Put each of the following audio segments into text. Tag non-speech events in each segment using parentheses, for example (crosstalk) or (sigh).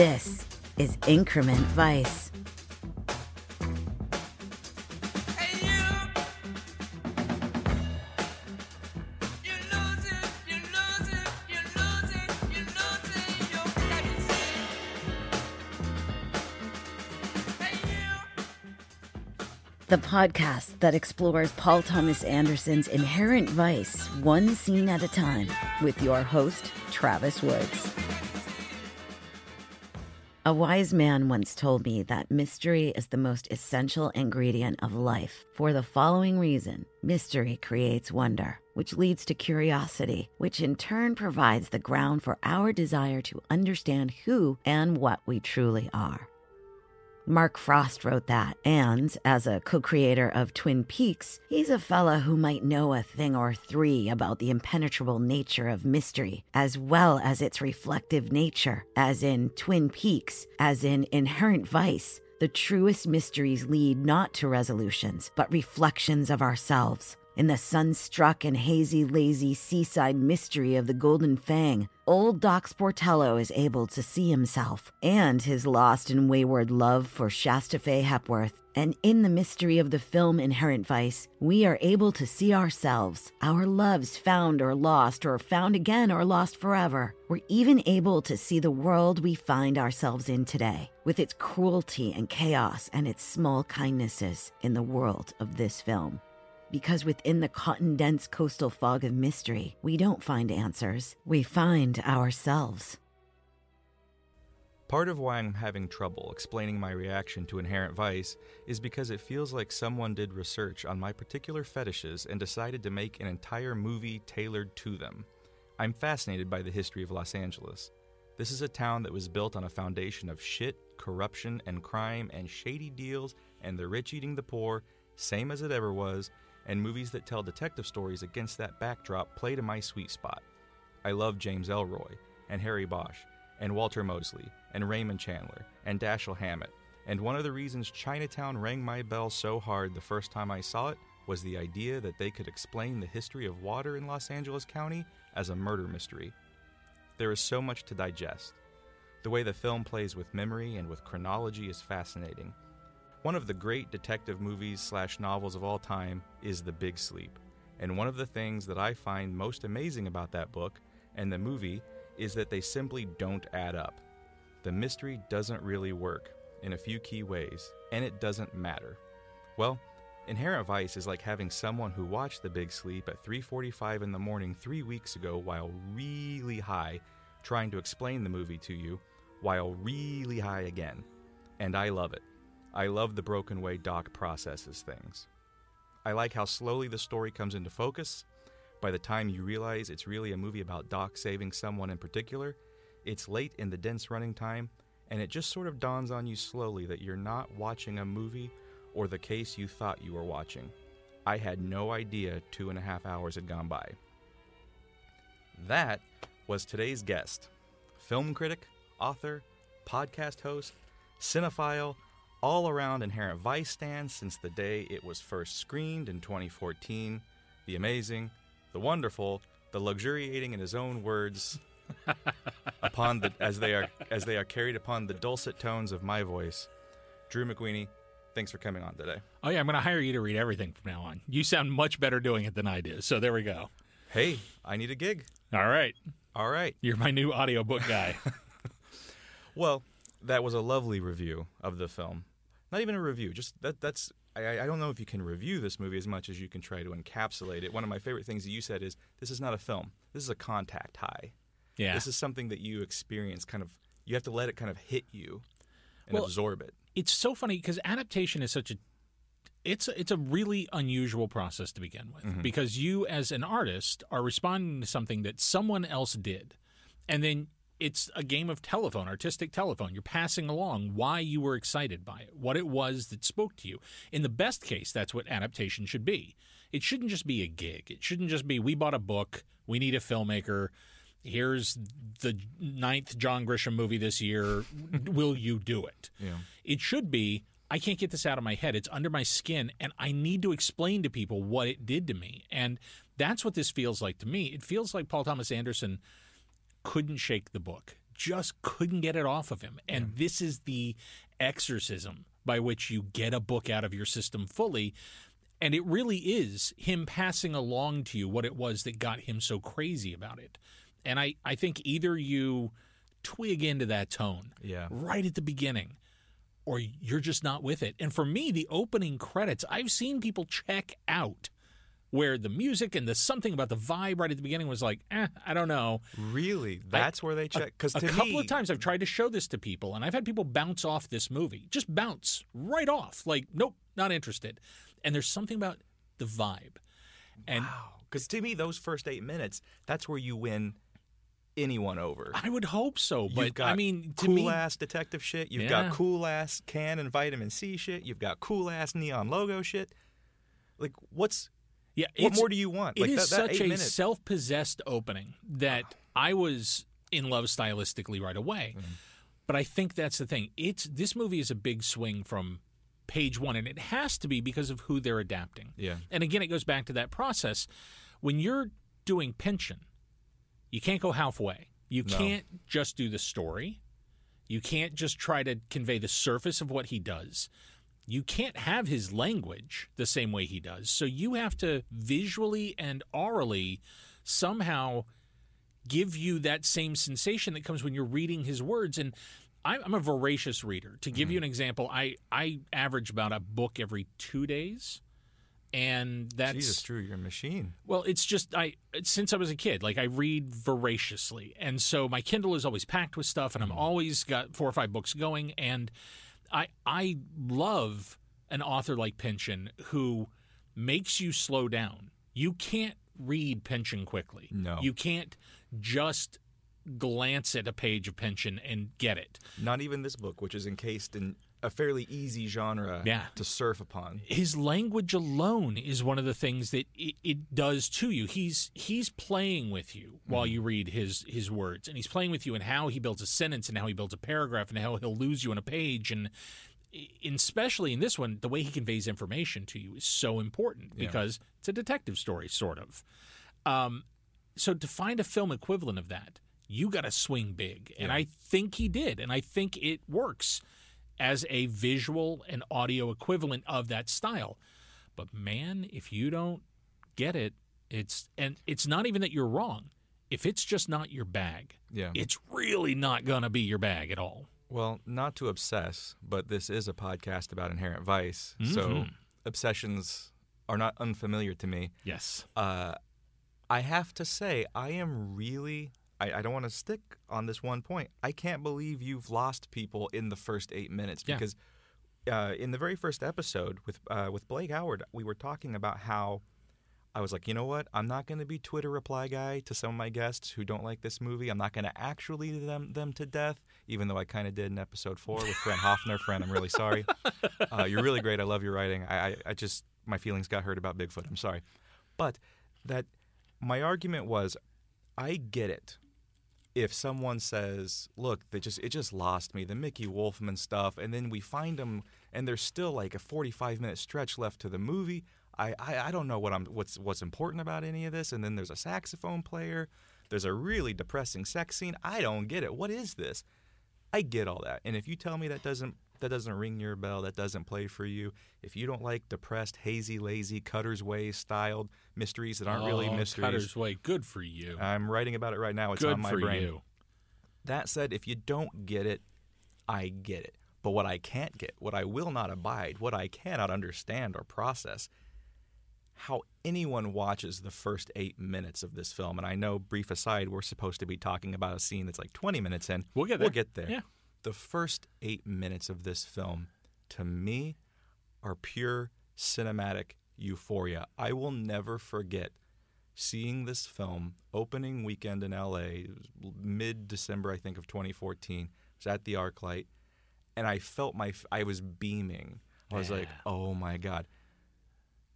This is Increment Vice. The podcast that explores Paul Thomas Anderson's inherent vice one scene at a time with your host, Travis Woods. A wise man once told me that mystery is the most essential ingredient of life for the following reason mystery creates wonder, which leads to curiosity, which in turn provides the ground for our desire to understand who and what we truly are. Mark Frost wrote that, and as a co creator of Twin Peaks, he's a fella who might know a thing or three about the impenetrable nature of mystery, as well as its reflective nature, as in Twin Peaks, as in Inherent Vice. The truest mysteries lead not to resolutions, but reflections of ourselves. In the sun-struck and hazy, lazy seaside mystery of the Golden Fang, old Doc Sportello is able to see himself and his lost and wayward love for Shasta Fay Hepworth. And in the mystery of the film Inherent Vice, we are able to see ourselves, our loves found or lost, or found again or lost forever. We're even able to see the world we find ourselves in today, with its cruelty and chaos and its small kindnesses in the world of this film because within the cotton dense coastal fog of mystery, we don't find answers, we find ourselves. Part of why I'm having trouble explaining my reaction to Inherent Vice is because it feels like someone did research on my particular fetishes and decided to make an entire movie tailored to them. I'm fascinated by the history of Los Angeles. This is a town that was built on a foundation of shit, corruption, and crime, and shady deals, and the rich eating the poor, same as it ever was, and movies that tell detective stories against that backdrop play to my sweet spot. I love James Ellroy, and Harry Bosch, and Walter Mosley, and Raymond Chandler, and Dashiell Hammett. And one of the reasons Chinatown rang my bell so hard the first time I saw it was the idea that they could explain the history of water in Los Angeles County as a murder mystery. There is so much to digest. The way the film plays with memory and with chronology is fascinating. One of the great detective movies slash novels of all time is The Big Sleep. And one of the things that I find most amazing about that book and the movie is that they simply don't add up. The mystery doesn't really work in a few key ways, and it doesn't matter. Well, Inherent Vice is like having someone who watched The Big Sleep at 3:45 in the morning 3 weeks ago while really high trying to explain the movie to you while really high again. And I love it. I love the broken way Doc processes things. I like how slowly the story comes into focus. By the time you realize it's really a movie about Doc saving someone in particular, it's late in the dense running time, and it just sort of dawns on you slowly that you're not watching a movie or the case you thought you were watching. I had no idea two and a half hours had gone by. That was today's guest film critic, author, podcast host, cinephile, all around Inherent Vice stands since the day it was first screened in 2014. The amazing, the wonderful, the luxuriating in his own words (laughs) upon the as they are as they are carried upon the dulcet tones of my voice. Drew McWeeny, thanks for coming on today. Oh yeah, I'm going to hire you to read everything from now on. You sound much better doing it than I do. So there we go. Hey, I need a gig. All right. All right. You're my new audiobook guy. (laughs) well, that was a lovely review of the film not even a review. Just that that's I, I don't know if you can review this movie as much as you can try to encapsulate it. One of my favorite things that you said is this is not a film. This is a contact high. Yeah. This is something that you experience kind of you have to let it kind of hit you and Well, absorb it. it's so funny because adaptation is such a it's a, it's a really unusual process to begin with mm-hmm. because you as an artist are responding to something that someone else did and then it's a game of telephone artistic telephone you're passing along why you were excited by it what it was that spoke to you in the best case that's what adaptation should be it shouldn't just be a gig it shouldn't just be we bought a book we need a filmmaker here's the ninth john grisham movie this year (laughs) will you do it Yeah. it should be I can't get this out of my head. It's under my skin, and I need to explain to people what it did to me. And that's what this feels like to me. It feels like Paul Thomas Anderson couldn't shake the book, just couldn't get it off of him. And this is the exorcism by which you get a book out of your system fully. And it really is him passing along to you what it was that got him so crazy about it. And I, I think either you twig into that tone Yeah. right at the beginning or you're just not with it. And for me, the opening credits, I've seen people check out where the music and the something about the vibe right at the beginning was like, eh, I don't know. Really? That's where they check. Because A to couple me, of times I've tried to show this to people, and I've had people bounce off this movie, just bounce right off, like, nope, not interested. And there's something about the vibe. And Wow. Because to me, those first eight minutes, that's where you win anyone over. I would hope so, You've but got I mean, to cool me, ass detective shit. You've Yeah. got cool ass can and vitamin C shit. You've got cool ass neon logo shit. Like, what's yeah, what more do you want? It like is that, that such a minutes. self-possessed opening that I was in love stylistically right away. Mm-hmm. But I think that's the thing. It's this movie is a big swing from page one, and it has to be because of who they're adapting. Yeah. And again, it goes back to that process. When you're doing Pynchon, you can't go halfway. You No. can't just do the story. You can't just try to convey the surface of what he does. You can't have his language the same way he does. So you have to visually and orally somehow give you that same sensation that comes when you're reading his words. And I'm a voracious reader. To give you mm-hmm. an example, I, I average about a book every two days. And that's Jesus, Drew, a machine. well, it's just I since I was a kid, like I read voraciously, and so my Kindle is always packed with stuff, and I'm mm-hmm. always got four or five books going, and I I love an author like Pynchon who makes you slow down. You can't read Pynchon quickly. No. you can't just glance at a page of Pynchon and get it. Not even this book, which is encased in a fairly easy genre Yeah. to surf upon. his language alone is one of the things that it, it does to you. He's he's playing with you while you read his his words, and he's playing with you in how he builds a sentence and how he builds a paragraph and how he'll lose you in a page, and in, especially in this one, the way he conveys information to you is so important Yeah. because it's a detective story, sort of. Um, so to find a film equivalent of that, you got to swing big, and Yeah. I think he did, and I think it works as a visual and audio equivalent of that style. But man, if you don't get it, it's and it's not even that you're wrong. If it's just not your bag, Yeah. it's really not going to be your bag at all. Well, not to obsess, but this is a podcast about inherent vice, so Mhm. obsessions are not unfamiliar to me. Yes. Uh, I have to say, I am really. I, I don't want to stick on this one point. I can't believe you've lost people in the first eight minutes Yeah. because uh, in the very first episode with uh, with Blake Howard, we were talking about how I was like, you know what? I'm not going to be Twitter reply guy to some of my guests who don't like this movie. I'm not going to actually them them to death, even though I kind of did in episode four with Fran Hoffner. Fran, I'm really sorry. (laughs) Uh, you're really great. I love your writing. I, I, I just my feelings got hurt about Bigfoot. I'm sorry, but that my argument was, I get it. If someone says, "Look, they just it just lost me," the Mickey Wolfmann stuff, and then we find them, and there's still like a 45 minute stretch left to the movie. I, I, I don't know what I'm what's what's important about any of this. And then there's a saxophone player. There's a really depressing sex scene. I don't get it. What is this? I get all that. And if you tell me that doesn't that doesn't ring your bell, that doesn't play for you, if you don't like depressed, hazy, lazy, Cutter's Way styled mysteries that aren't really Oh, mysteries, Cutter's Way. Good for you. I'm writing about it right now. It's Good on my for brain. you. That said, if you don't get it, I get it. But what I can't get, what I will not abide, what I cannot understand or process, how anyone watches the first eight minutes of this film. And I know, brief aside, we're supposed to be talking about a scene that's like 20 minutes in. We'll get there. We'll get there. Yeah. The first eight minutes of this film, to me, are pure cinematic euphoria. I will never forget seeing this film opening weekend in LA, mid December, I think, of 2014. I was at the ArcLight, and I felt my, I was beaming. I was like, oh my God.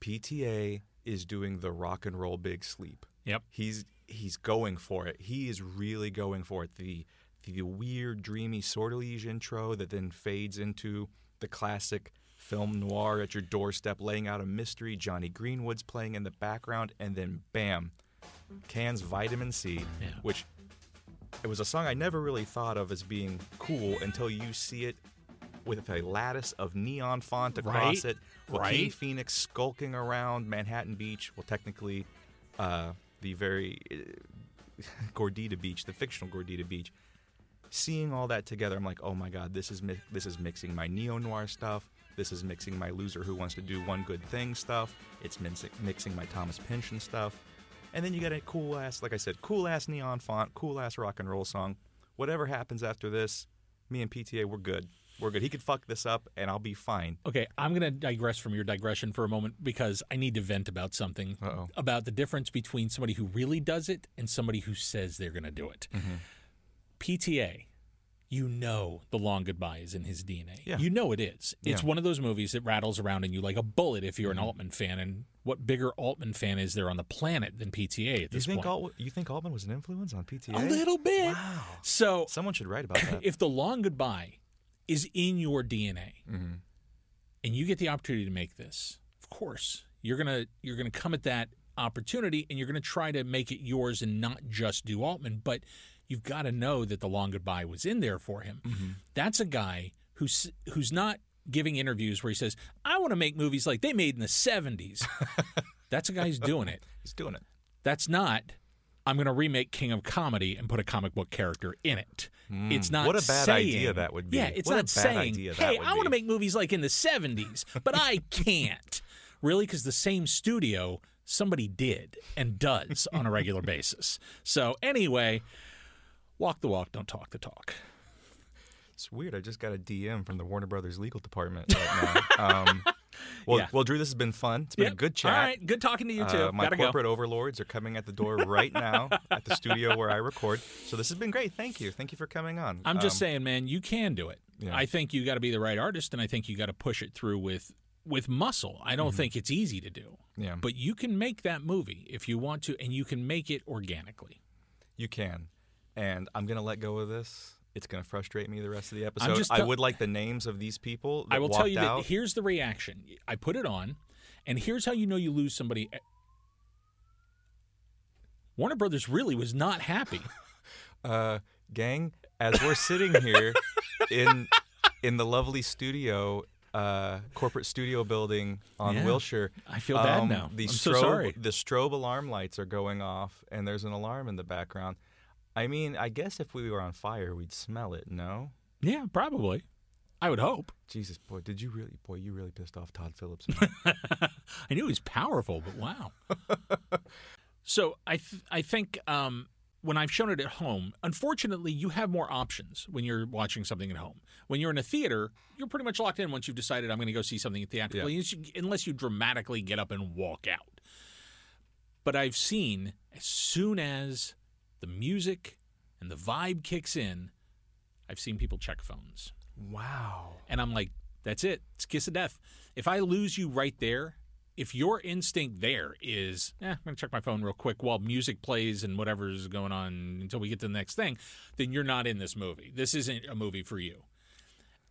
PTA is doing the rock and roll big sleep. Yep. He's he's going for it. He is really going for it. The the weird, dreamy sortilege intro that then fades into the classic film noir at your doorstep, laying out a mystery. Jonny Greenwood's playing in the background, and then bam, Can's Vitamin C, Yeah. which it was a song I never really thought of as being cool until you see it with a lattice of neon font across Right, it. Joaquin right. Phoenix skulking around Manhattan Beach. Well, technically, uh, the very uh, (laughs) Gordita Beach, the fictional Gordita Beach. Seeing all that together, I'm like, oh my god, this is mi- this is mixing my neo noir stuff. This is mixing my loser who wants to do one good thing stuff. It's mixing, mixing my Thomas Pynchon stuff. And then you get a cool ass, like I said, cool ass neon font, cool ass rock and roll song. Whatever happens after this, me and PTA, we're good. We're good. He could fuck this up, and I'll be fine. Okay, I'm going to digress from your digression for a moment because I need to vent about something Uh-oh. about the difference between somebody who really does it and somebody who says they're going to do it. Mm-hmm. PTA, you know the long goodbye is in his DNA. Yeah. You know it is. It's Yeah. Mm-hmm. one of those movies that rattles around in you like a bullet if you're an Altman fan. And what bigger Altman fan is there on the planet than PTA at You this think point? Alt- you think Altman was an influence on PTA? a little bit. Wow. So Someone should write about that. (coughs) if the long goodbye is in your DNA Mhm. and you get the opportunity to make this, of course, you're gonna you're gonna come at that opportunity and you're gonna try to make it yours and not just do Altman, but you've got to know that the long goodbye was in there for him. Mm-hmm. That's a guy who's who's not giving interviews where he says, "I want to make movies like they made in the '70s." (laughs) That's a guy who's doing it. He's doing it. That's not. I'm going to remake King of Comedy and put a comic book character in it. Mm. it's not. What a bad saying- idea that would be. Yeah, it's What not saying, "Hey, I want to make movies like in the '70s, but I (laughs) can't." Really, because the same studio somebody did and does on a regular basis. So anyway, walk the walk, don't talk the talk. It's weird. I just got a DM from the Warner Brothers legal department right now. (laughs) um, well, Yeah. well, Drew, this has been fun. It's been a good chat. All right, good talking to you too. Uh, my Gotta corporate overlords are coming at the door right now at the studio where I record. So this has been great. Thank you. Thank you for coming on. I'm just Um, saying, man, you can do it. Yeah. I think you got to be the right artist, and I think you got to push it through with with muscle. I don't think it's easy to do. Mm-hmm. Yeah, But you can make that movie if you want to, and you can make it organically. you can. And I'm going to let go of this. It's going to frustrate me the rest of the episode. I would like the names of these people that I will tell you out. that here's the reaction. I put it on, and here's how you know you lose somebody. Warner Brothers really was not happy. (laughs) uh, gang, as we're sitting here (laughs) in in the lovely studio, uh, corporate studio building on Yeah. Wilshire, I feel bad um, now. The I'm strobe, so sorry. the strobe alarm lights are going off, and there's an alarm in the background. I mean, I guess if we were on fire, we'd smell it. No, Yeah, probably. I would hope. Jesus, boy, did you really, boy, you really pissed off Todd Phillips. (laughs) I knew he was powerful, but wow. (laughs) so I th- I think um, when I've shown it at home, unfortunately, you have more options when you're watching something at home. When you're in a theater, you're pretty much locked in once you've decided I'm going to go see something theatrically, unless you dramatically get up and walk out. But I've seen as soon as the music and the vibe kicks in, I've seen people check phones. wow. And I'm like, that's it. It's kiss of death. If I lose you right there, if your instinct there is, eh, I'm going to check my phone real quick while music plays and whatever is going on until we get to the next thing, then you're not in this movie. This isn't a movie for you.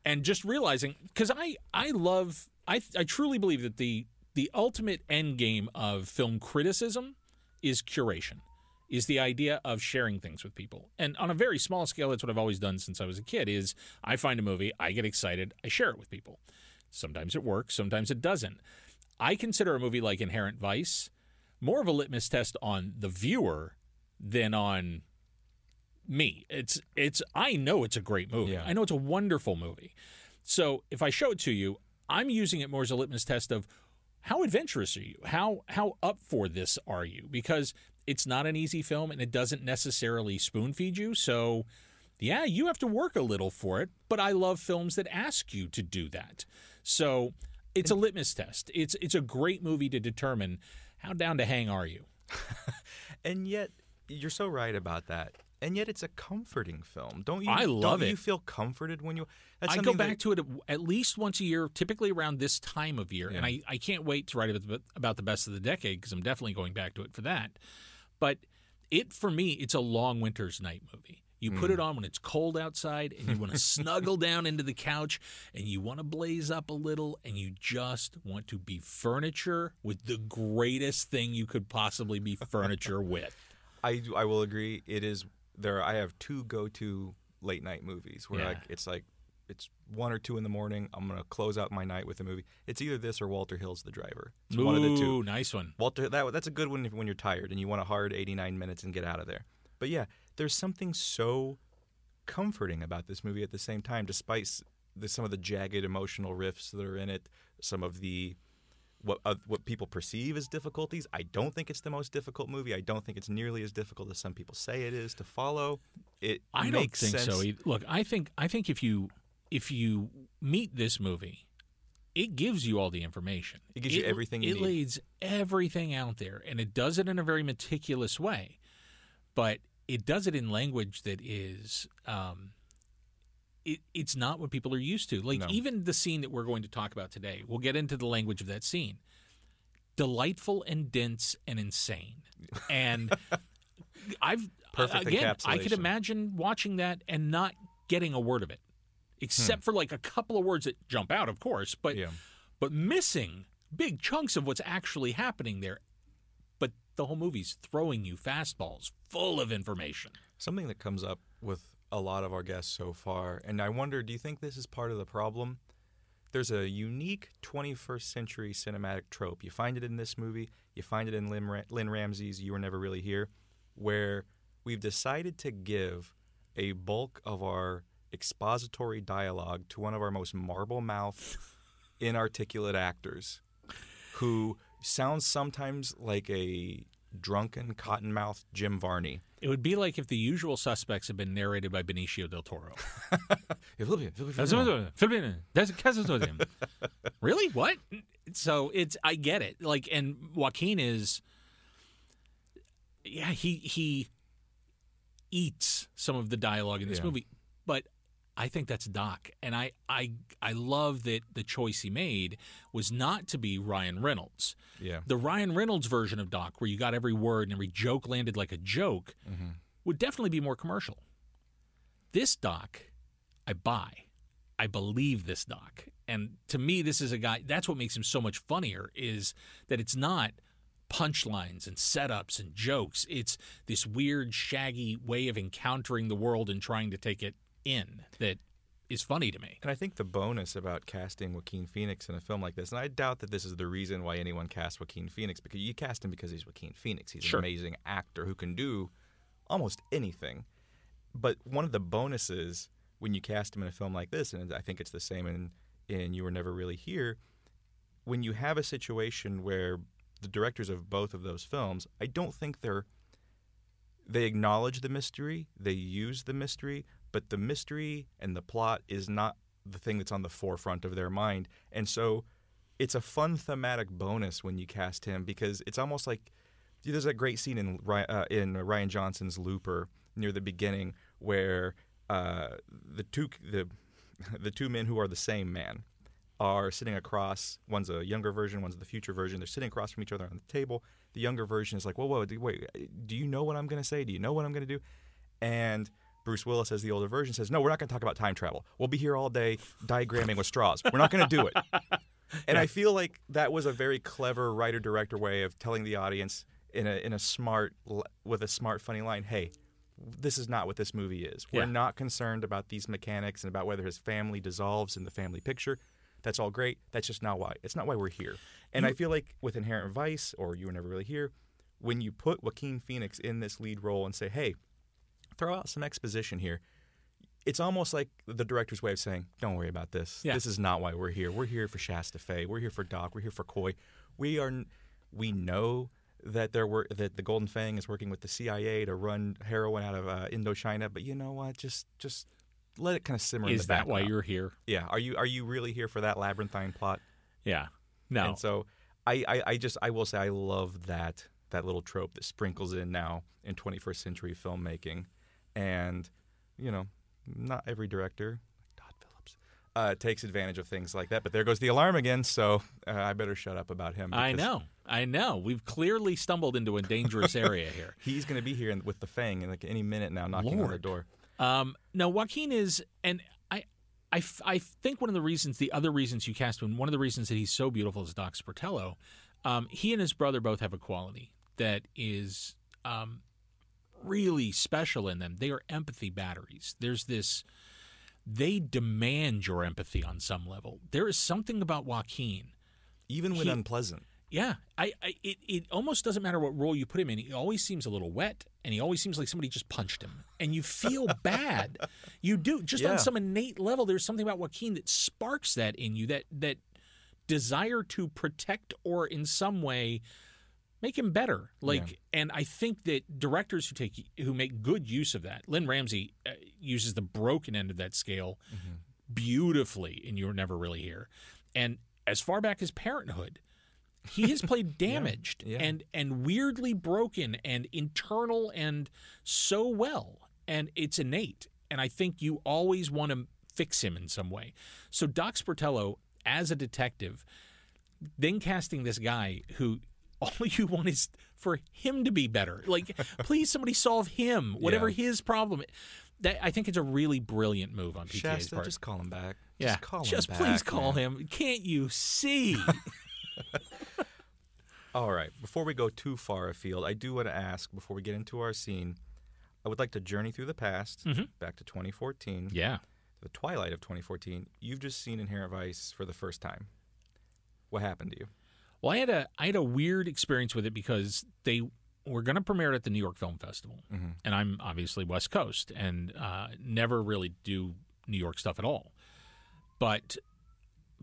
And just realizing, because I, I love, I, I truly believe that the, the ultimate end game of film criticism is curation is the idea of sharing things with people. And on a very small scale, that's what I've always done since I was a kid is I find a movie, I get excited, I share it with people. Sometimes it works, sometimes it doesn't. I consider a movie like Inherent Vice more of a litmus test on the viewer than on me. It's it's I know it's a great movie. Yeah. I know it's a wonderful movie. So if I show it to you, I'm using it more as a litmus test of how adventurous are you? How how up for this are you? Because it's not an easy film and it doesn't necessarily spoon feed you. So yeah, you have to work a little for it, but I love films that ask you to do that. So it's a litmus test. It's it's a great movie to determine how down to hang are you. (laughs) And yet, you're so right about that. And yet, it's a comforting film. Don't you? I love don't it. You feel comforted when you. That's I go back that- to it at least once a year, typically around this time of year. And I, I can't wait to write about the, about the best of the decade because I'm definitely going back to it for that. But it, for me, it's a long winter's night movie. You put Hmm. it on when it's cold outside and you want to (laughs) snuggle down into the couch and you want to blaze up a little and you just want to be furniture with the greatest thing you could possibly be furniture (laughs) with. I I will agree. It is there I have two go-to late night movies where Yeah. like it's like it's one or two in the morning. I'm gonna close out my night with a movie. It's either this or Walter Hill's The Driver. It's one of the two. Nice one. Walter, that that's a good one if, when you're tired and you want a hard 89 minutes and get out of there. But yeah, there's something so comforting about this movie at the same time, despite the, some of the jagged emotional riffs that are in it, some of the what uh, what people perceive as difficulties. I don't think it's the most difficult movie. I don't think it's nearly as difficult as some people say it is to follow. It I don't think sense. so. Look, I think I think if you if you meet this movie, it gives you all the information. It gives you everything you it need. lays everything out there, and it does it in a very meticulous way. But it does it in language that is. Um, it, it's not what people are used to. Like No. even the scene that we're going to talk about today, we'll get into the language of that scene. Delightful and dense and insane. And (laughs) I've Perfect again, I could imagine watching that and not getting a word of it, except hmm. for like a couple of words that jump out, of course, but Yeah. but missing big chunks of what's actually happening there. But the whole movie's throwing you fastballs full of information. Something that comes up with a lot of our guests so far, and I wonder, do you think this is part of the problem? There's a unique 21st century cinematic trope. You find it in this movie, you find it in Lynne, Ra- Lynne Ramsay's You Were Never Really Here, where we've decided to give a bulk of our expository dialogue to one of our most marble mouthed, inarticulate actors who sounds sometimes like a drunken, cotton mouthed Jim Varney. It would be like if the usual suspects had been narrated by Benicio del Toro. (laughs) really? What? So it's I get it. Like and Joaquin is yeah, he he eats some of the dialogue in this Yeah. movie, but I think that's Doc, and I, I I love that the choice he made was not to be Ryan Reynolds. Yeah. The Ryan Reynolds version of Doc, where you got every word and every joke landed like a joke, mm-hmm. would definitely be more commercial. This Doc, I buy. I believe this Doc. And to me, this is a guy, that's what makes him so much funnier, is that it's not punchlines and setups and jokes. It's this weird, shaggy way of encountering the world and trying to take it in that is funny to me. And I think the bonus about casting Joaquin Phoenix in a film like this, and I doubt that this is the reason why anyone casts Joaquin Phoenix, because you cast him because he's Joaquin Phoenix. He's Sure. an amazing actor who can do almost anything. But one of the bonuses when you cast him in a film like this, and I think it's the same in, in You Were Never Really Here, when you have a situation where the directors of both of those films, I don't think they're they acknowledge the mystery, they use the mystery, but the mystery and the plot is not the thing that's on the forefront of their mind. And so it's a fun thematic bonus when you cast him because it's almost like there's that great scene in uh, in Rian Johnson's Looper near the beginning where uh, the two the (laughs) the two men who are the same man are sitting across. One's a younger version, one's the future version. They're sitting across from each other on the table. The younger version is like, "Whoa, whoa, wait, do you know what I'm going to say? Do you know what I'm going to do?" And Bruce Willis, as the older version, says, "No, we're not going to talk about time travel. We'll be here all day diagramming with straws. We're not going to do it." (laughs) And I feel like that was a very clever writer director way of telling the audience in a in a smart with a smart funny line, "Hey, this is not what this movie is. We're Yeah. not concerned about these mechanics and about whether his family dissolves in the family picture. That's all great. That's just not why. It's not why we're here." And I feel like with Inherent Vice or You Were Never Really Here, when you put Joaquin Phoenix in this lead role and say, "Hey, throw out some exposition here." It's almost like the director's way of saying, "Don't worry about this. Yeah. This is not why we're here. We're here for Shasta Fay. We're here for Doc. We're here for Coy. We are. We know that there were that the Golden Fang is working with the CIA to run heroin out of uh, Indochina. But you know what? Just just let it kind of simmer. in Is that why you're here? Yeah. Are you are you really here for that labyrinthine plot? Yeah. No. And so I, I, I just I will say I love that that little trope that sprinkles in now in 21st century filmmaking, and you know, not every director, like Todd Phillips, uh, takes advantage of things like that. But there goes the alarm again. So uh, I better shut up about him. I know. I know. We've clearly stumbled into a dangerous area here. (laughs) He's going to be here in, with the Fang in like any minute now, knocking on the door. Um, no, Joaquin is, and I, I, I think one of the reasons, the other reasons you cast him, one of the reasons that he's so beautiful is Doc Sportello. Um, he and his brother both have a quality that is um, really special in them. They are empathy batteries. There's this they demand your empathy on some level. There is something about Joaquin. Even when He- unpleasant. Yeah, I, I it, it almost doesn't matter what role you put him in. He always seems a little wet, and he always seems like somebody just punched him, and you feel (laughs) bad. You do just Yeah. on some innate level. There's something about Joaquin that sparks that in you that that desire to protect or in some way make him better. Like, and I think that directors who take who make good use of that, Lynne Ramsay uh, uses the broken end of that scale beautifully in You're Never Really Here, and as far back as Parenthood, he has (laughs) played damaged yeah. and and weirdly broken and internal and so well, and it's innate. And I think you always want to fix him in some way. So Doc Sportello, as a detective, then casting this guy who all (laughs) you want is for him to be better. Like, (laughs) please, somebody solve him, whatever Yeah. his problem. is. That I think it's a really brilliant move on PTA's Shasta, part. just call him back. yeah, Just call him just back, please call man. him. Can't you see? (laughs) All right. Before we go too far afield, I do want to ask before we get into our scene, I would like to journey through the past, Mhm. back to 2014, yeah. the twilight of 2014. You've just seen Inherent Vice for the first time. What happened to you? Well, I had a I had a weird experience with it because they were going to premiere it at the New York Film Festival, Mhm. and I'm obviously West Coast and uh, never really do New York stuff at all. But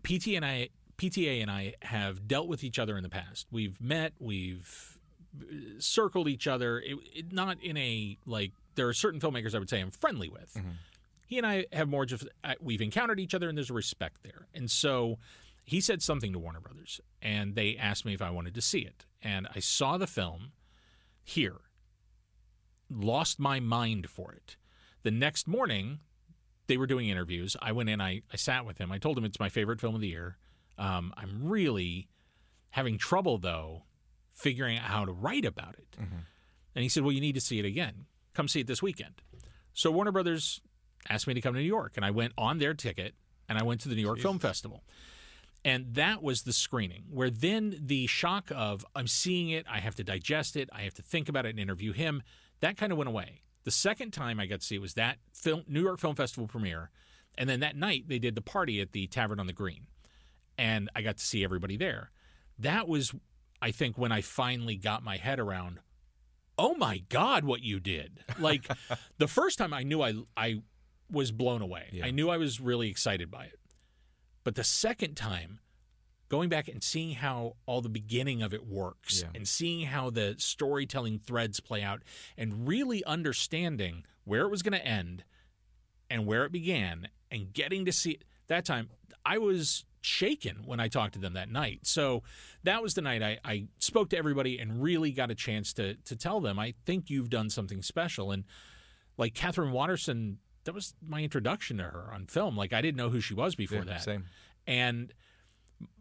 PT and I, PTA and I have dealt with each other in the past. We've met, we've uh, circled each other. It, it, not in a like there are certain filmmakers I would say I'm friendly with. He and I have more just uh, we've encountered each other and there's a respect there. And so he said something to Warner Brothers and they asked me if I wanted to see it. And I saw the film here. Lost my mind for it. The next morning, they were doing interviews. I went in, I, I sat with him. I told him it's my favorite film of the year. Um, I'm really having trouble, though, figuring out how to write about it. And he said, Well, you need to see it again. Come see it this weekend. So Warner Brothers asked me to come to New York, and I went on their ticket and I went to the New York Film Festival. And that was the screening where then the shock of I'm seeing it, I have to digest it, I have to think about it and interview him, that kind of went away. The second time I got to see it was that film, New York Film Festival premiere. And then that night they did the party at the Tavern on the Green. And I got to see everybody there. That was, I think, when I finally got my head around, oh my God, what you did. Like (laughs) the first time I knew I, I was blown away. Yeah. I knew I was really excited by it. But the second time, going back and seeing how all the beginning of it works Yeah. and seeing how the storytelling threads play out and really understanding where it was going to end and where it began and getting to see that time, I was shaken when I talked to them that night. So that was the night I, I spoke to everybody and really got a chance to to tell them, I think you've done something special. And like Katherine Waterston, that was my introduction to her on film. Like I didn't know who she was before Yeah, that. Same. And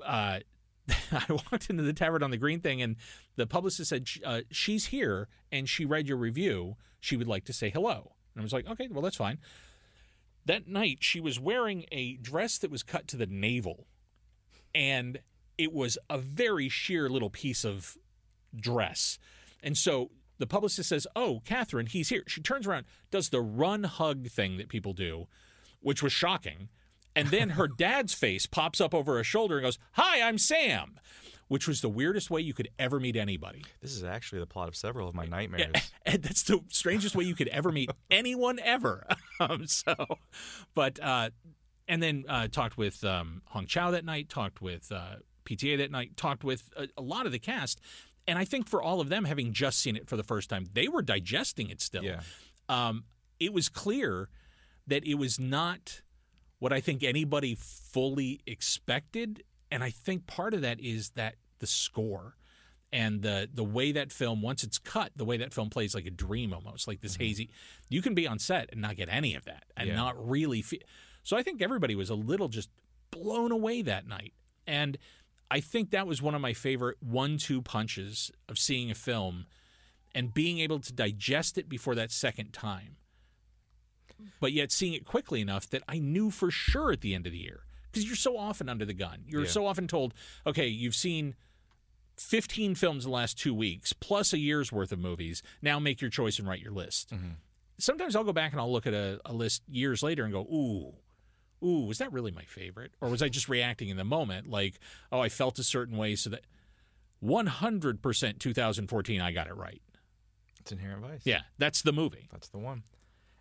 uh, (laughs) I walked into the Tavern on the Green thing, and the publicist said, uh, She's here and she read your review. She would like to say hello. And I was like, Okay, well, that's fine. That night, she was wearing a dress that was cut to the navel, and it was a very sheer little piece of dress. And so the publicist says, Oh, Katherine, he's here. She turns around, does the run hug thing that people do, which was shocking. And then her (laughs) dad's face pops up over her shoulder and goes, Hi, I'm Sam, which was the weirdest way you could ever meet anybody. This is actually the plot of several of my nightmares. (laughs) And that's the strangest way you could ever meet (laughs) anyone ever. um, so, but, uh, and then uh, talked with um, Hong Chau that night, talked with uh, PTA that night, talked with a, a lot of the cast. And I think for all of them, having just seen it for the first time, they were digesting it still. Yeah. Um, it was clear that it was not what I think anybody fully expected. And I think part of that is that the score and the the way that film once it's cut, the way that film plays like a dream almost, like this hazy. You can be on set and not get any of that and Yeah. not really feel. So I think everybody was a little just blown away that night. And I think that was one of my favorite one-two punches of seeing a film and being able to digest it before that second time. But yet seeing it quickly enough that I knew for sure at the end of the year. Because you're so often under the gun. You're Yeah. so often told, okay, you've seen 15 films in the last two weeks, plus a year's worth of movies. Now make your choice and write your list. Mm-hmm. Sometimes I'll go back and I'll look at a, a list years later and go, ooh, ooh, was that really my favorite? Or was I just reacting in the moment? Like, oh, I felt a certain way so that 100% 2014, I got it right. It's Inherent Vice. Yeah, that's the movie. That's the one.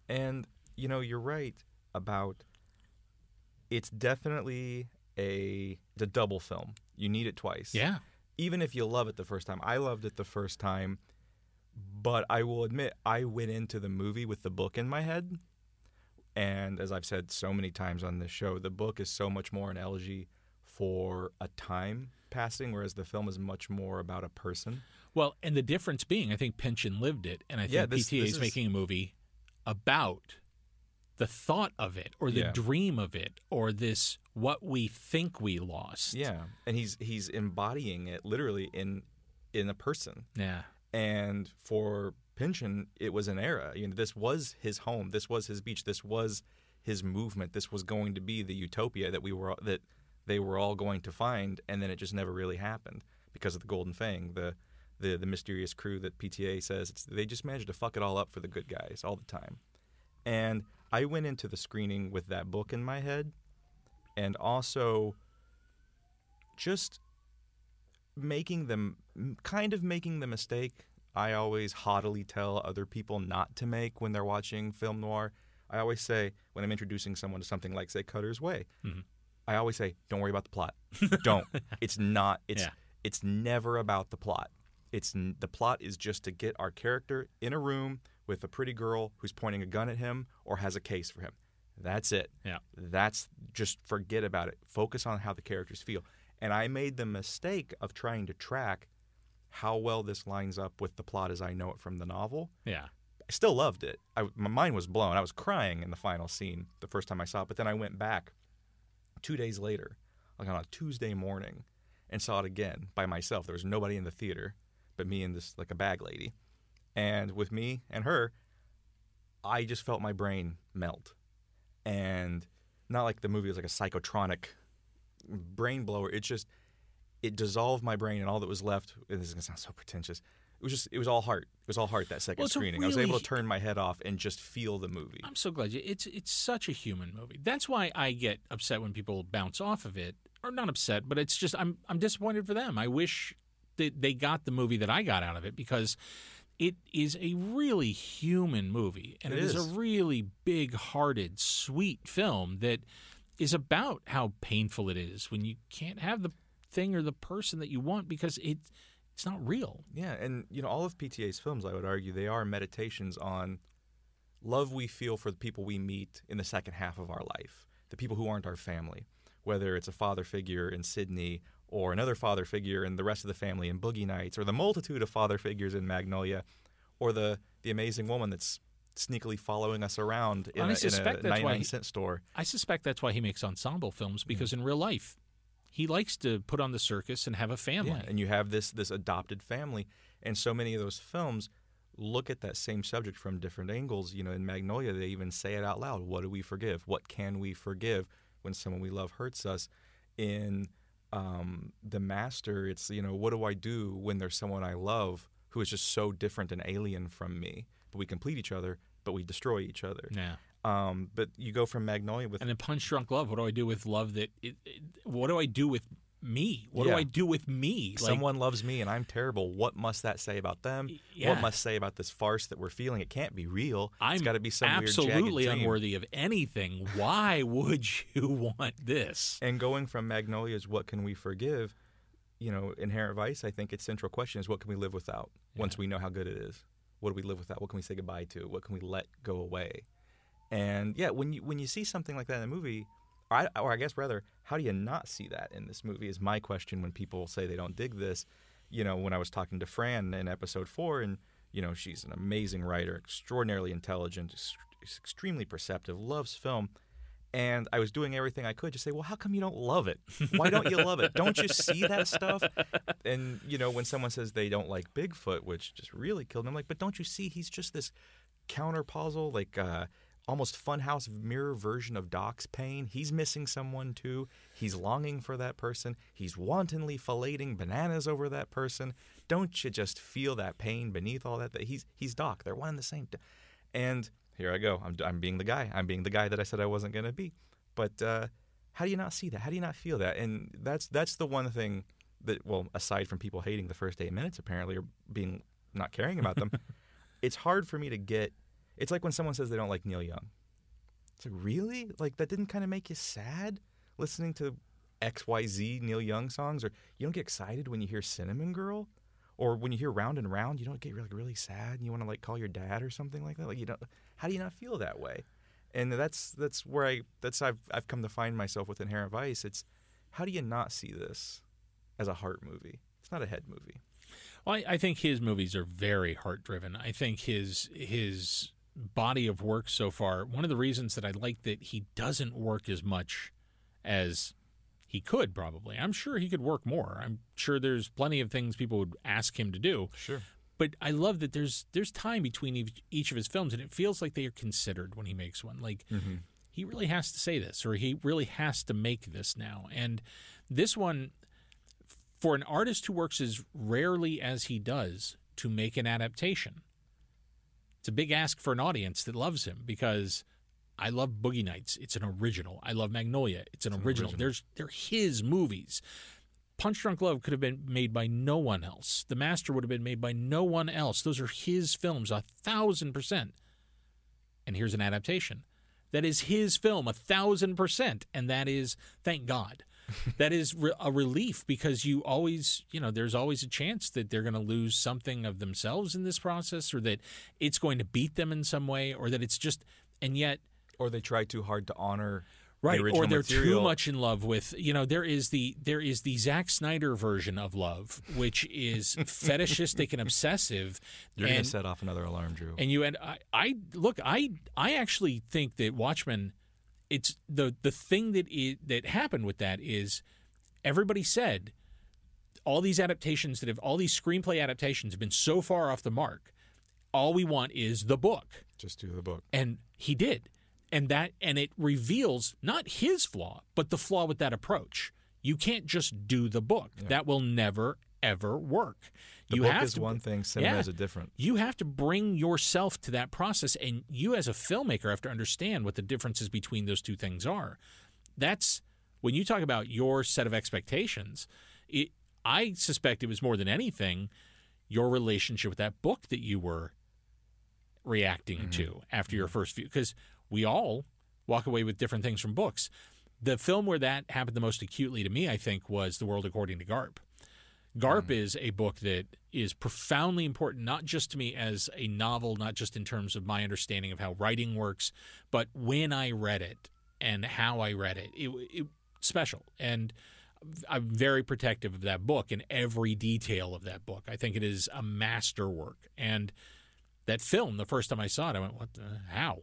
And you know, you're right about it's definitely a the double film. You need it twice. Yeah. Even if you love it the first time. I loved it the first time, but I will admit I went into the movie with the book in my head. And as I've said so many times on this show, the book is so much more an elegy for a time passing, whereas the film is much more about a person. Well, and the difference being, I think Pynchon lived it, and I think Yeah, this- PTA this is is- making a movie about the thought of it, or the Yeah. dream of it, or this what we think we lost. Yeah. And he's he's embodying it literally in in a person. yeah, and for Pynchon, it was an era. You know, this was his home. This was his beach. This was his movement. This was going to be the utopia that we were that they were all going to find, and then it just never really happened because of the Golden Fang, the the the mysterious crew that PTA says they just managed to fuck it all up for the good guys all the time. And I went into the screening with that book in my head, and also just making them kind of making the mistake I always haughtily tell other people not to make when they're watching film noir. I always say when I'm introducing someone to something like say Cutter's Way, Mhm. I always say don't worry about the plot. (laughs) don't. It's not. It's Yeah. it's never about the plot. It's the plot is just to get our character in a room with a pretty girl who's pointing a gun at him or has a case for him. That's it. Yeah. That's just forget about it. Focus on how the characters feel. And I made the mistake of trying to track how well this lines up with the plot as I know it from the novel. yeah. I still loved it. I, my mind was blown. I was crying in the final scene the first time I saw it, but then I went back two days later, like on a Tuesday morning, and saw it again by myself. There was nobody in the theater but me and this like a bag lady, and with me and her, I just felt my brain melt, and not like the movie was like a psychotronic brain blower. It just it dissolved my brain, and all that was left. and This is gonna sound so pretentious. It was just it was all heart. It was all heart that second Well, screening. I was able to turn my head off and just feel the movie. I'm so glad you. It's it's such a human movie. That's why I get upset when people bounce off of it, or not upset, but it's just I'm I'm disappointed for them. I wish that they got the movie that I got out of it because it is a really human movie, and It it is. is. a really big-hearted, sweet film that is about how painful it is when you can't have the thing or the person that you want because it it's not real. Yeah, and you know all of PTA's films, I would argue, they are meditations on love we feel for the people we meet in the second half of our life, the people who aren't our family, whether it's a father figure in Sydney or another father figure in the rest of the family in Boogie Nights, or the multitude of father figures in Magnolia, or the the amazing woman that's sneakily following us around in, I a, in a that's why 99 he- cent store. I suspect that's why he makes ensemble films because in real life, he likes to put on the circus and have a family. Yeah, and you have this this adopted family, and so many of those films look at that same subject from different angles. You know, in Magnolia, they even say it out loud: "What do we forgive? What can we forgive when someone we love hurts us?" In um, the Master, it's you know, what do I do when there's someone I love who is just so different and alien from me? But we complete each other, but we destroy each other. yeah. Um, but you go from Magnolia with And then Punch Drunk Love. What do I do with love that? It, it, what do I do with me? What Yeah. do I do with me? Like, someone loves me and I'm terrible. What must that say about them? yeah. What must say about this farce that we're feeling? It can't be real. I'm it's got to be some absolutely unworthy of anything. Why (laughs) would you want this? And going from Magnolia's "What can we forgive?" You know, Inherent Vice. I think its central question is, what can we live without? Once we know how good it is, what do we live without? What can we say goodbye to? What can we let go away? And yeah, when you when you see something like that in a movie, or I, or I guess rather, how do you not see that in this movie? Is my question when people say they don't dig this. You know, when I was talking to Fran in episode four, and you know, she's an amazing writer, extraordinarily intelligent, ex- extremely perceptive, loves film. And I was doing everything I could to say, well, how come you don't love it? Why don't you love it? Don't you see that stuff? And, you know, when someone says they don't like Bigfoot, which just really killed me, I'm like, but don't you see he's just this counterposal, like uh, almost funhouse mirror version of Doc's pain. He's missing someone too. He's longing for that person. He's wantonly filleting bananas over that person. Don't you just feel that pain beneath all that? That he's he's Doc. They're one and the same. And here I go. I'm I'm being the guy. I'm being the guy that I said I wasn't going to be. But uh, how do you not see that? How do you not feel that? And that's that's the one thing that well, aside from people hating the first eight minutes apparently or being not caring about them, (laughs) it's hard for me to get. It's like when someone says they don't like Neil Young. It's like really like that didn't kind of make you sad listening to X Y Z Neil Young songs, or you don't get excited when you hear Cinnamon Girl, or when you hear Round and Round, you don't get really really sad and you want to like call your dad or something like that. Like you don't. How do you not feel that way? And that's that's where I that's I've I've come to find myself with Inherent Vice. It's how do you not see this as a heart movie? It's not a head movie. Well, I, I think his movies are very heart driven. I think his his body of work so far. One of the reasons that I like that he doesn't work as much as he could probably. I'm sure he could work more. I'm sure there's plenty of things people would ask him to do. Sure. But I love that there's there's time between each, of his films, and it feels like they are considered when he makes one. Like mm-hmm. he really has to say this, or he really has to make this now. And this one, for an artist who works as rarely as he does to make an adaptation, it's a big ask for an audience that loves him because I love Boogie Nights. It's an original. I love Magnolia. It's an, it's original. an original. There's they're his movies. Punch Drunk Love could have been made by no one else. The Master would have been made by no one else. Those are his films, a thousand percent. And here's an adaptation that is his film, a thousand percent. And that is, thank God. That is re- a relief because you always, you know, there's always a chance that they're going to lose something of themselves in this process or that it's going to beat them in some way or that it's just, and yet. Or they try too hard to honor right the or they're material. too much in love with you know there is the there is the Zack Snyder version of love which is (laughs) fetishistic and obsessive you're and, gonna set off another alarm Drew and you and I, I look I I actually think that Watchmen it's the the thing that it, that happened with that is everybody said all these adaptations that have all these screenplay adaptations have been so far off the mark. All we want is the book. Just do the book. And he did. And that and it reveals not his flaw but the flaw with that approach. You can't just do the book. Yeah. that will never ever work the you book have is to, one thing cinema yeah, is a different you have to bring yourself to that process and you as a filmmaker have to understand what the differences between those two things are that's when you talk about your set of expectations it, i suspect it was more than anything your relationship with that book that you were reacting mm-hmm. to after your first view because we all walk away with different things from books. The film where that happened the most acutely to me, I think, was The World According to Garp. Garp mm. is a book that is profoundly important, not just to me as a novel, not just in terms of my understanding of how writing works, but when I read it and how I read it. It, it special. And I'm very protective of that book and every detail of that book. I think it is a masterwork. And that film, the first time I saw it, I went, "What? The, how?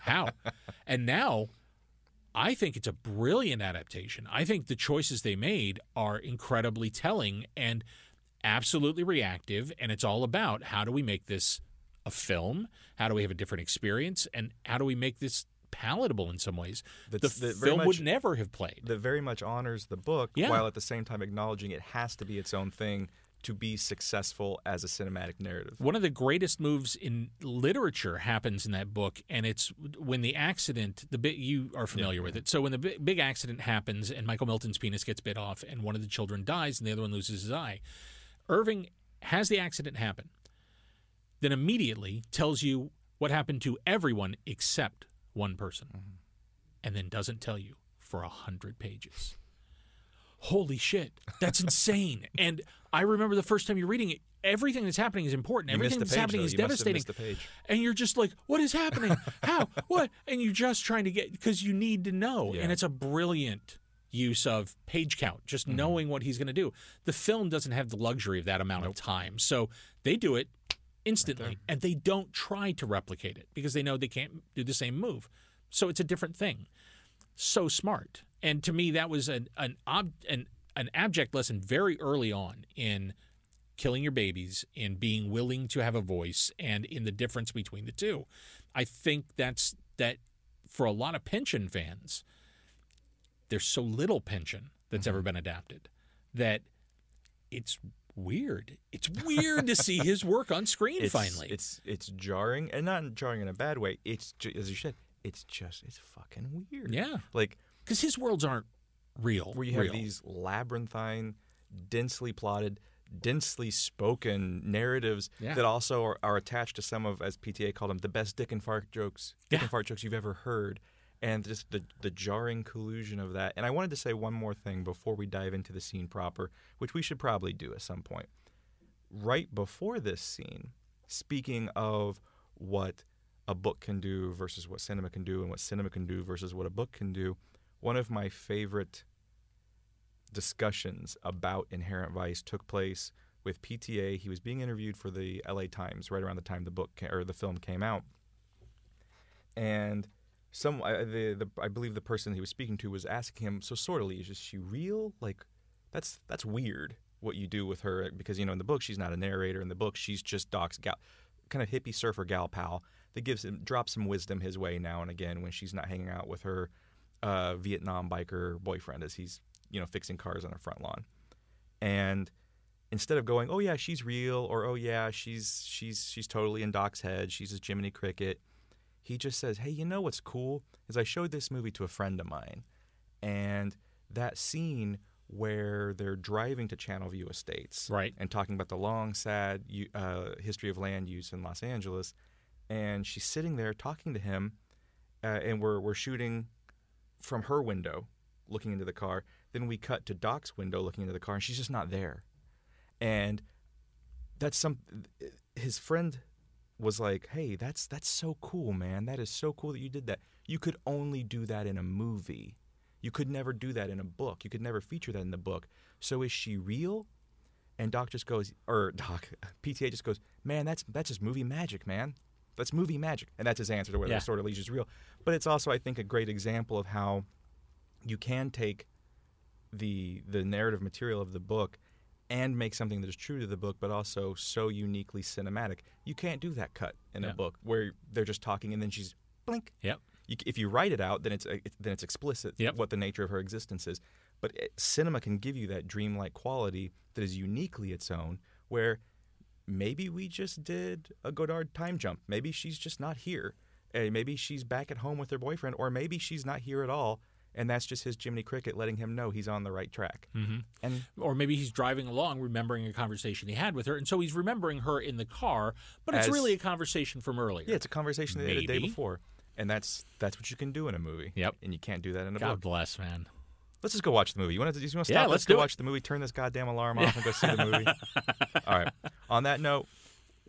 How?" (laughs) and now, I think it's a brilliant adaptation. I think the choices they made are incredibly telling and absolutely reactive. And it's all about how do we make this a film? How do we have a different experience? And how do we make this palatable in some ways. That's, the film much, would never have played. That very much honors the book, yeah. while at the same time acknowledging it has to be its own thing to be successful as a cinematic narrative. One of the greatest moves in literature happens in that book, and it's when the accident. The bit you are familiar yeah. with it. So when the big, big accident happens, and Michael Milton's penis gets bit off, and one of the children dies, and the other one loses his eye. Irving has the accident happen, then immediately tells you what happened to everyone except one person, mm-hmm. and then doesn't tell you for a hundred pages holy shit, that's insane. (laughs) and I remember the first time you're reading it, everything that's happening is important. You everything that's page, happening though. is you devastating. And you're just like, what is happening? How? (laughs) What? And you're just trying to get because you need to know. Yeah. And it's a brilliant use of page count, just mm-hmm. knowing what he's going to do. The film doesn't have the luxury of that amount nope. of time. So they do it instantly right and they don't try to replicate it because they know they can't do the same move. So it's a different thing. So smart. And to me, that was an an, ob- an an abject lesson very early on in killing your babies, in being willing to have a voice, and in the difference between the two. I think that's that for a lot of Pynchon fans, there's so little Pynchon that's ever mm-hmm. been adapted that it's weird. It's weird to see his work on screen (laughs) It's, finally. it's it's jarring, and not jarring in a bad way. It's as you said, it's just it's fucking weird. yeah, like because his worlds aren't real. where you have real. these labyrinthine, densely plotted, densely spoken narratives Yeah. that also are, are attached to some of, as PTA called them, the best dick and fart jokes, dick Yeah. and fart jokes you've ever heard, and just the the jarring collusion of that. And I wanted to say one more thing before we dive into the scene proper, which we should probably do at some point. Right before this scene, speaking of what a book can do versus what cinema can do, and what cinema can do versus what a book can do, one of my favorite discussions about Inherent Vice took place with PTA. He was being interviewed for the LA Times right around the time the book or the film came out, and some I, the, the I believe the person he was speaking to was asking him, "So Sortilege, is she real? Like, that's that's weird what you do with her because you know in the book she's not a narrator. In the book she's just Doc's gal, kind of hippie surfer gal pal that gives him drops some wisdom his way now and again when she's not hanging out with her uh, Vietnam biker boyfriend as he's you know fixing cars on her front lawn, and instead of going, oh yeah, she's real, or oh yeah, she's she's she's totally in Doc's head, she's his Jiminy Cricket, he just says, hey, you know what's cool? Is I showed this movie to a friend of mine, and that scene where they're driving to Channelview Estates, Right. and talking about the long, sad uh, history of land use in Los Angeles, and she's sitting there talking to him, uh, and we're we're shooting from her window, looking into the car. Then we cut to Doc's window, looking into the car, and she's just not there. And that's some. His friend was like, "Hey, that's that's so cool, man. That is so cool that you did that. You could only do that in a movie. You could never do that in a book. You could never feature that in the book. So is she real?" And Doc just goes, or (laughs) Doc, PTA just goes, "Man, that's that's just movie magic, man. That's movie magic." And that's his answer to whether Yeah. the Sortilege is real. But it's also, I think, a great example of how you can take the the narrative material of the book and make something that is true to the book, but also so uniquely cinematic. You can't do that cut in Yeah. a book where they're just talking and then she's blink. Yep. You, if you write it out, then it's, it's then it's explicit Yep. what the nature of her existence is. But it, cinema can give you that dreamlike quality that is uniquely its own. Where maybe we just did a Godard time jump. Maybe she's just not here. Uh, maybe she's back at home with her boyfriend, or maybe she's not here at all, and that's just his Jiminy Cricket letting him know he's on the right track. hmm And Or maybe he's driving along, remembering a conversation he had with her, and so he's remembering her in the car, but it's As- really a conversation from earlier. yeah, it's a conversation they had a day before, and that's that's what you can do in a movie. Yep. and you can't do that in a God book. bless, man. Let's just go watch the movie. You want to? You want to Yeah, stop? let's go it. watch the movie. Turn this goddamn alarm off and go see the (laughs) movie. All right. On that note,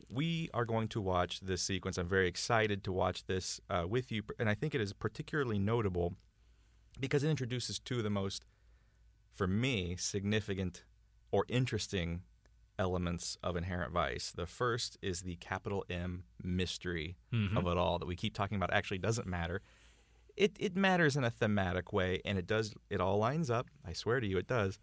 we are going to watch this sequence. I'm very excited to watch this uh, with you, and I think it is particularly notable because it introduces two of the most, for me, significant or interesting elements of Inherent Vice. The first is the capital M mystery Mhm. of it all that we keep talking about actually doesn't matter. It it matters in a thematic way, and it does. It all lines up. I swear to you, it does.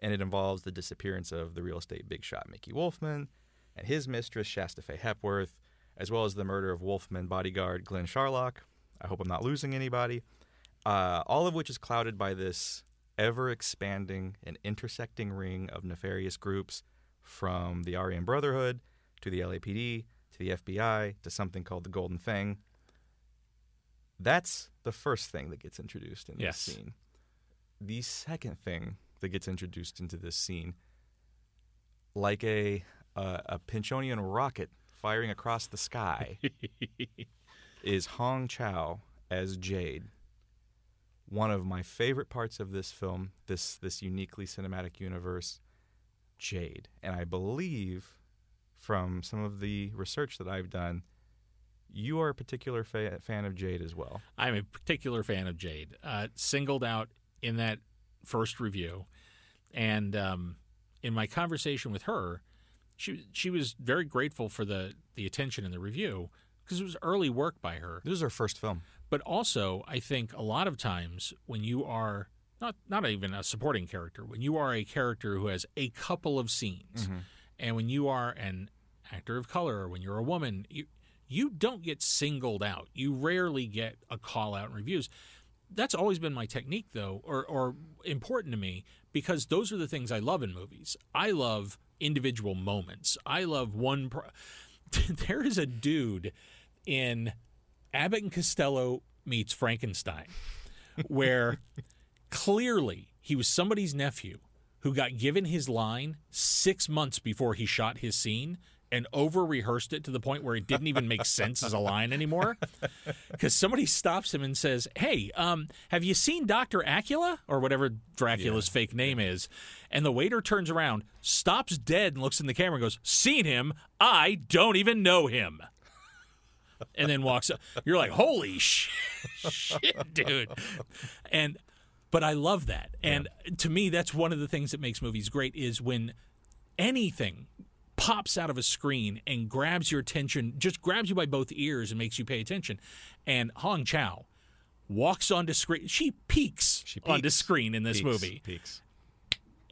And it involves the disappearance of the real estate big shot Mickey Wolfmann and his mistress Shasta Faye Hepworth, as well as the murder of Wolfmann bodyguard Glenn Charlock. I hope I'm not losing anybody. Uh, all of which is clouded by this ever expanding and intersecting ring of nefarious groups, from the Aryan Brotherhood to the LAPD to the FBI to something called the Golden Fang. That's the first thing that gets introduced in Yes. this scene. The second thing that gets introduced into this scene, like a uh, a Pynchonian rocket firing across the sky, (laughs) is Hong Chau as Jade. One of my favorite parts of this film, this this uniquely cinematic universe, Jade. And I believe from some of the research that I've done, you are a particular fa- fan of Jade as well. I'm a particular fan of Jade, uh, singled out in that first review, and um, in my conversation with her, she she was very grateful for the the attention in the review because it was early work by her. This is her first film. But also, I think a lot of times when you are not not even a supporting character, when you are a character who has a couple of scenes, and when you are an actor of color, or when you're a woman, you you don't get singled out. You rarely get a call out in reviews. That's always been my technique, though, or, or important to me, because those are the things I love in movies. I love individual moments. I love one. Pro- (laughs) there is a dude in Abbott and Costello meets Frankenstein, where (laughs) clearly he was somebody's nephew who got given his line six months before he shot his scene and over rehearsed it to the point where it didn't even make sense as a line anymore. (laughs) Because somebody stops him and says, Hey, um, have you seen Dr. Acula? Or whatever Dracula's yeah. fake name is. And the waiter turns around, stops dead, and looks in the camera and goes, Seen him? I don't even know him. And then walks up. You're like, Holy shit, dude. And but I love that. And yeah. to me, that's one of the things that makes movies great is when anything pops out of a screen and grabs your attention, just grabs you by both ears and makes you pay attention. And Hong Chau walks onto screen. She peeks, she peeks. onto screen in this movie. Peeks.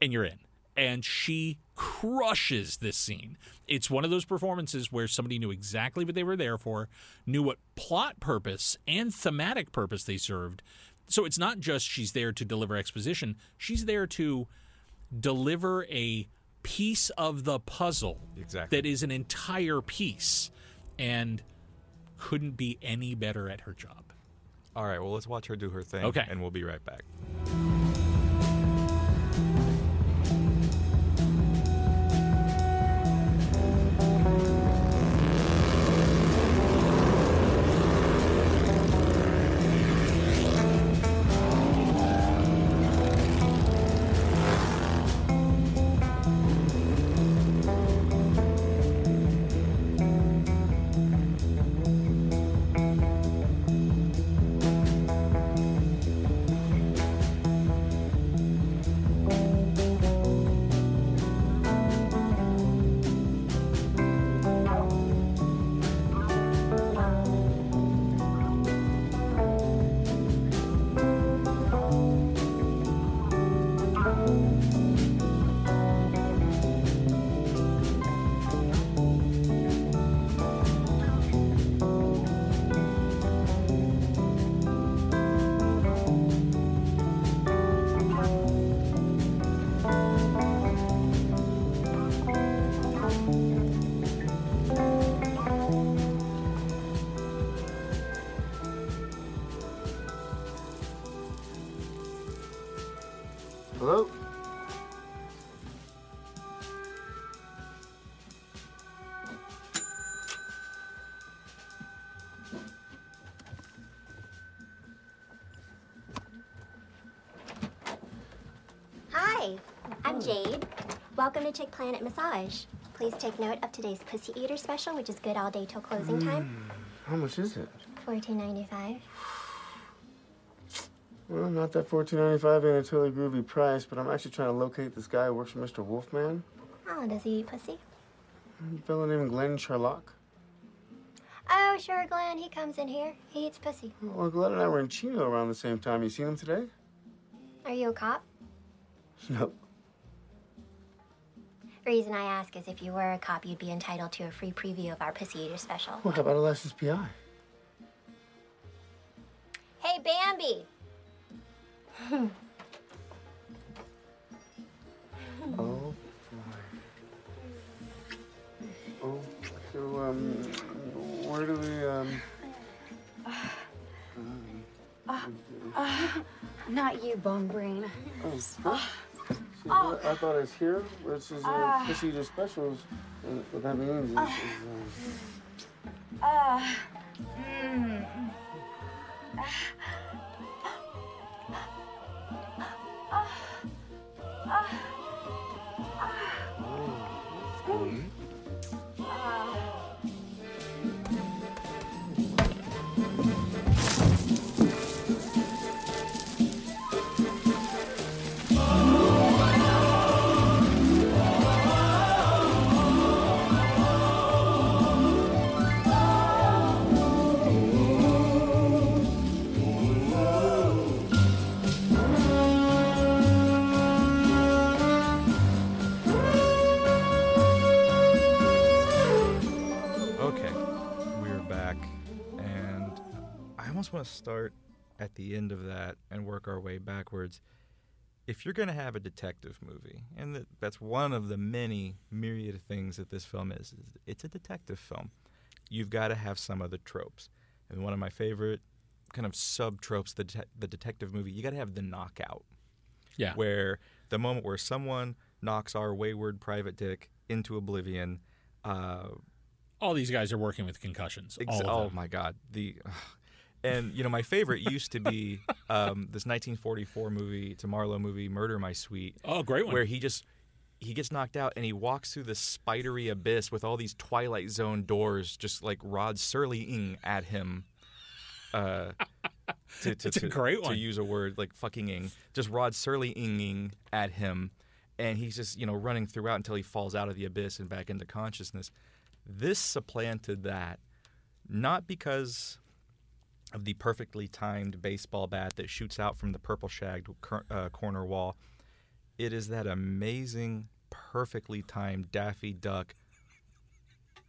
And you're in. And she crushes this scene. It's one of those performances where somebody knew exactly what they were there for, knew what plot purpose and thematic purpose they served, so it's not just she's there to deliver exposition, she's there to deliver a piece of the puzzle exactly. that is an entire piece and couldn't be any better at her job. All right, well, let's watch her do her thing. Okay. And we'll be right back. To Chick Planet Massage. Please take note of today's Pussy Eater special, which is good all day till closing mm. time. How much is it? Fourteen ninety five. Well, not that fourteen ninety five ain't a totally groovy price, but I'm actually trying to locate this guy who works for Mr. Wolfmann. Oh, does he eat pussy? A fellow named Glenn Charlock. Oh, sure, Glenn. He comes in here. He eats pussy. Well, Glenn and I were in Chino around the same time. You seen him today? Are you a cop? (laughs) No. The reason I ask is if you were a cop, you'd be entitled to a free preview of our Pussy Eater special. Well, how about a licensed PI? Hey, Bambi! (laughs) oh, boy. Oh, so, um, where do we, um... Uh, (sighs) uh, (sighs) (sighs) not you, bone brain. Oh, Oh. I, I thought it's here, which is uh, ah. procedure specials. Uh, what that means is. Uh, is uh, uh, mm, uh, uh, uh, uh, uh, uh, uh, uh, want to start at the end of that and work our way backwards. If you're going to have a detective movie, and that's one of the many myriad things that this film is, is it's a detective film. You've got to have some of the tropes. And one of my favorite kind of sub tropes, the, det- the detective movie, you got to have the knockout Yeah. where the moment where someone knocks our wayward private dick into oblivion. Uh, all these guys are working with concussions. ex- oh my god, the and you know my favorite used to be um, this 1944 movie, to Marlowe movie, Murder My Sweet, Oh, great one. where he just he gets knocked out and he walks through this spidery abyss with all these Twilight Zone doors, just like Rod Serling at him. Uh, to, to, It's a to- great to use a word like fucking ing, just Rod Serling at him, and he's just you know running throughout until he falls out of the abyss and back into consciousness. This supplanted that, not because of the perfectly timed baseball bat that shoots out from the purple shagged cor- uh, corner wall. It is that amazing, perfectly timed Daffy Duck.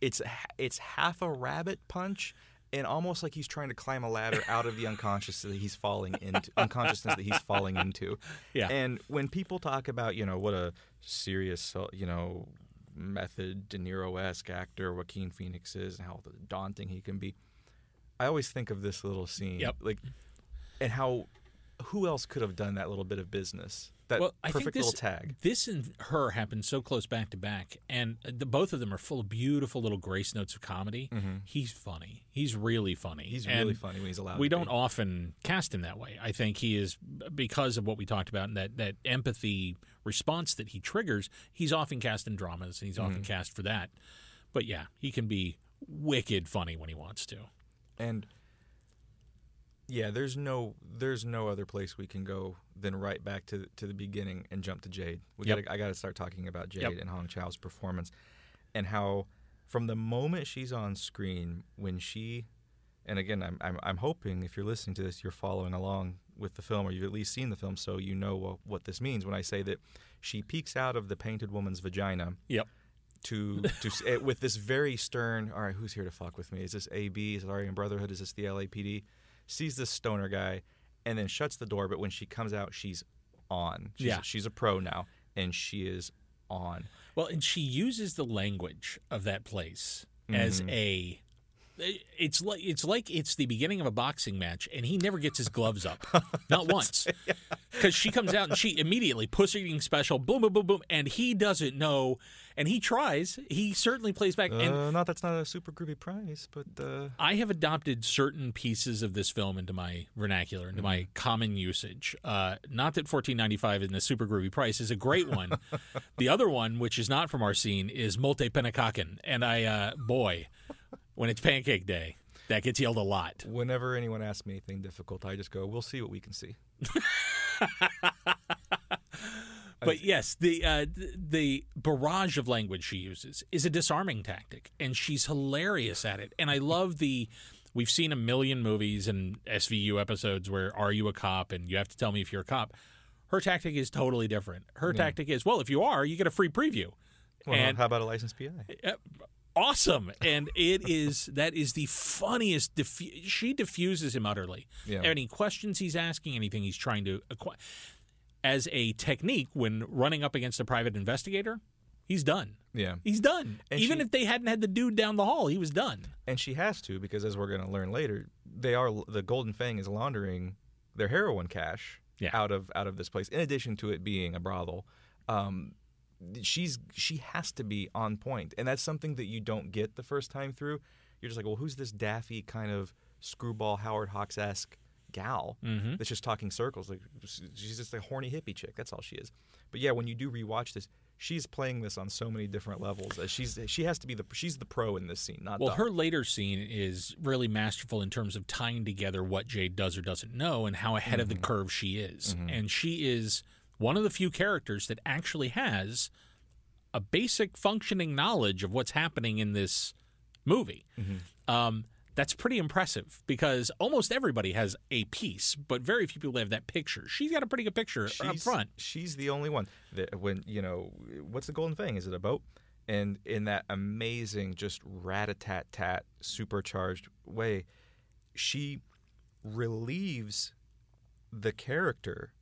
It's it's half a rabbit punch, and almost like he's trying to climb a ladder (laughs) out of the unconscious that he's falling into unconsciousness that he's falling into. (laughs) Yeah. And when people talk about you know what a serious uh, you know method De Niro esque actor Joaquin Phoenix is and how daunting he can be, I always think of this little scene. Yep. Like, and how who else could have done that little bit of business? That well, I perfect think this, little tag. This and her happened so close back to back, and the, both of them are full of beautiful little grace notes of comedy. He's funny. He's really funny. Mm-hmm. He's And really funny when he's allowed. We don't be. often cast him that way. I think he is because of what we talked about and that that empathy response that he triggers. He's often cast in dramas, and he's Mm-hmm. often cast for that. But yeah, he can be wicked funny when he wants to. And yeah, there's no there's no other place we can go than right back to to the beginning and jump to Jade. We Yep. gotta, I got to start talking about Jade Yep. and Hong Chau's performance and how from the moment she's on screen when she and again I'm, I'm I'm hoping if you're listening to this you're following along with the film or you've at least seen the film so you know what, what this means when I say that she peeks out of the painted woman's vagina Yep. To to eh, with this very stern. All right, who's here to fuck with me? Is this AB? Is it Aryan Brotherhood? Is this the LAPD? Sees this stoner guy, and then shuts the door. But when she comes out, she's on. She's, Yeah. she's a pro now, and she is on. Well, and she uses the language of that place as Mm-hmm. a. It's like it's like it's the beginning of a boxing match, and he never gets his gloves up, (laughs) not once, (laughs) because she comes out and she immediately pussy eating special, boom, boom, boom, boom, and he doesn't know, and he tries. He certainly plays back, and Uh, not that's not a super groovy price, but uh, I have adopted certain pieces of this film into my vernacular, into my common usage. Uh, not that fourteen ninety five in the super groovy price is a great one. (laughs) the other one, which is not from our scene, is Molte Penakaken, and I, uh, boy, when it's Pancake Day, that gets yelled a lot. whenever anyone asks me anything difficult, I just go, "We'll see what we can see." (laughs) But yes, the uh, the barrage of language she uses is a disarming tactic, and she's hilarious at it. And I love the. We've seen a million movies and SVU episodes where are you a cop and you have to tell me if you're a cop. Her tactic is totally different. Her tactic is well, if you are, you get a free preview. Well, and how about a licensed PI? Awesome and it is that is the funniest she diffuses him utterly Yeah. any questions he's asking anything he's trying to acquire as a technique when running up against a private investigator he's done Yeah, he's done And even she- if they hadn't had the dude down the hall he was done and she has to because, as we're going to learn later, they are the Golden Fang is laundering their heroin cash Yeah. out of out of this place. In addition to it being a brothel, um, she's she has to be on point, and that's something that you don't get the first time through. You're just like, well, who's this daffy kind of screwball Howard Hawks esque gal Mm-hmm. that's just talking circles? Like she's just a horny hippie chick. That's all she is. But yeah, when you do rewatch this. She's playing this on so many different levels. She's she has to be the she's the pro in this scene, not well Doc. her later scene is really masterful in terms of tying together what jade does or doesn't know and how ahead of the curve she is and she is one of the few characters that actually has a basic functioning knowledge of what's happening in this movie. Um, that's pretty impressive because almost everybody has a piece, but very few people have that picture. She's got a pretty good picture up front. She's the only one that when you know what's the golden fang? Is it a boat? And in that amazing, just rat a tat tat, supercharged way, she relieves the character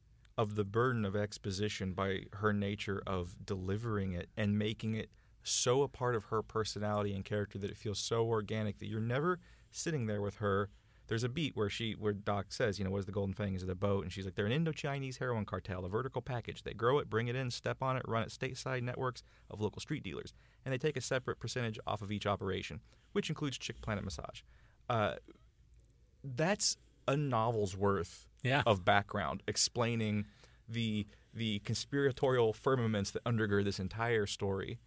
of the burden of exposition by her nature of delivering it and making it so a part of her personality and character that it feels so organic that you're never sitting there with her. There's a beat where she where Doc says, you know, what is the golden fang? Is it a boat? And she's like, they're an Indo-Chinese heroin cartel, a vertical package. They grow it, bring it in, step on it, run it stateside networks of local street dealers, and they take a separate percentage off of each operation, which includes Chick Planet Massage. Uh, that's a novel's worth Yeah. of background explaining the the conspiratorial firmaments that undergird this entire story.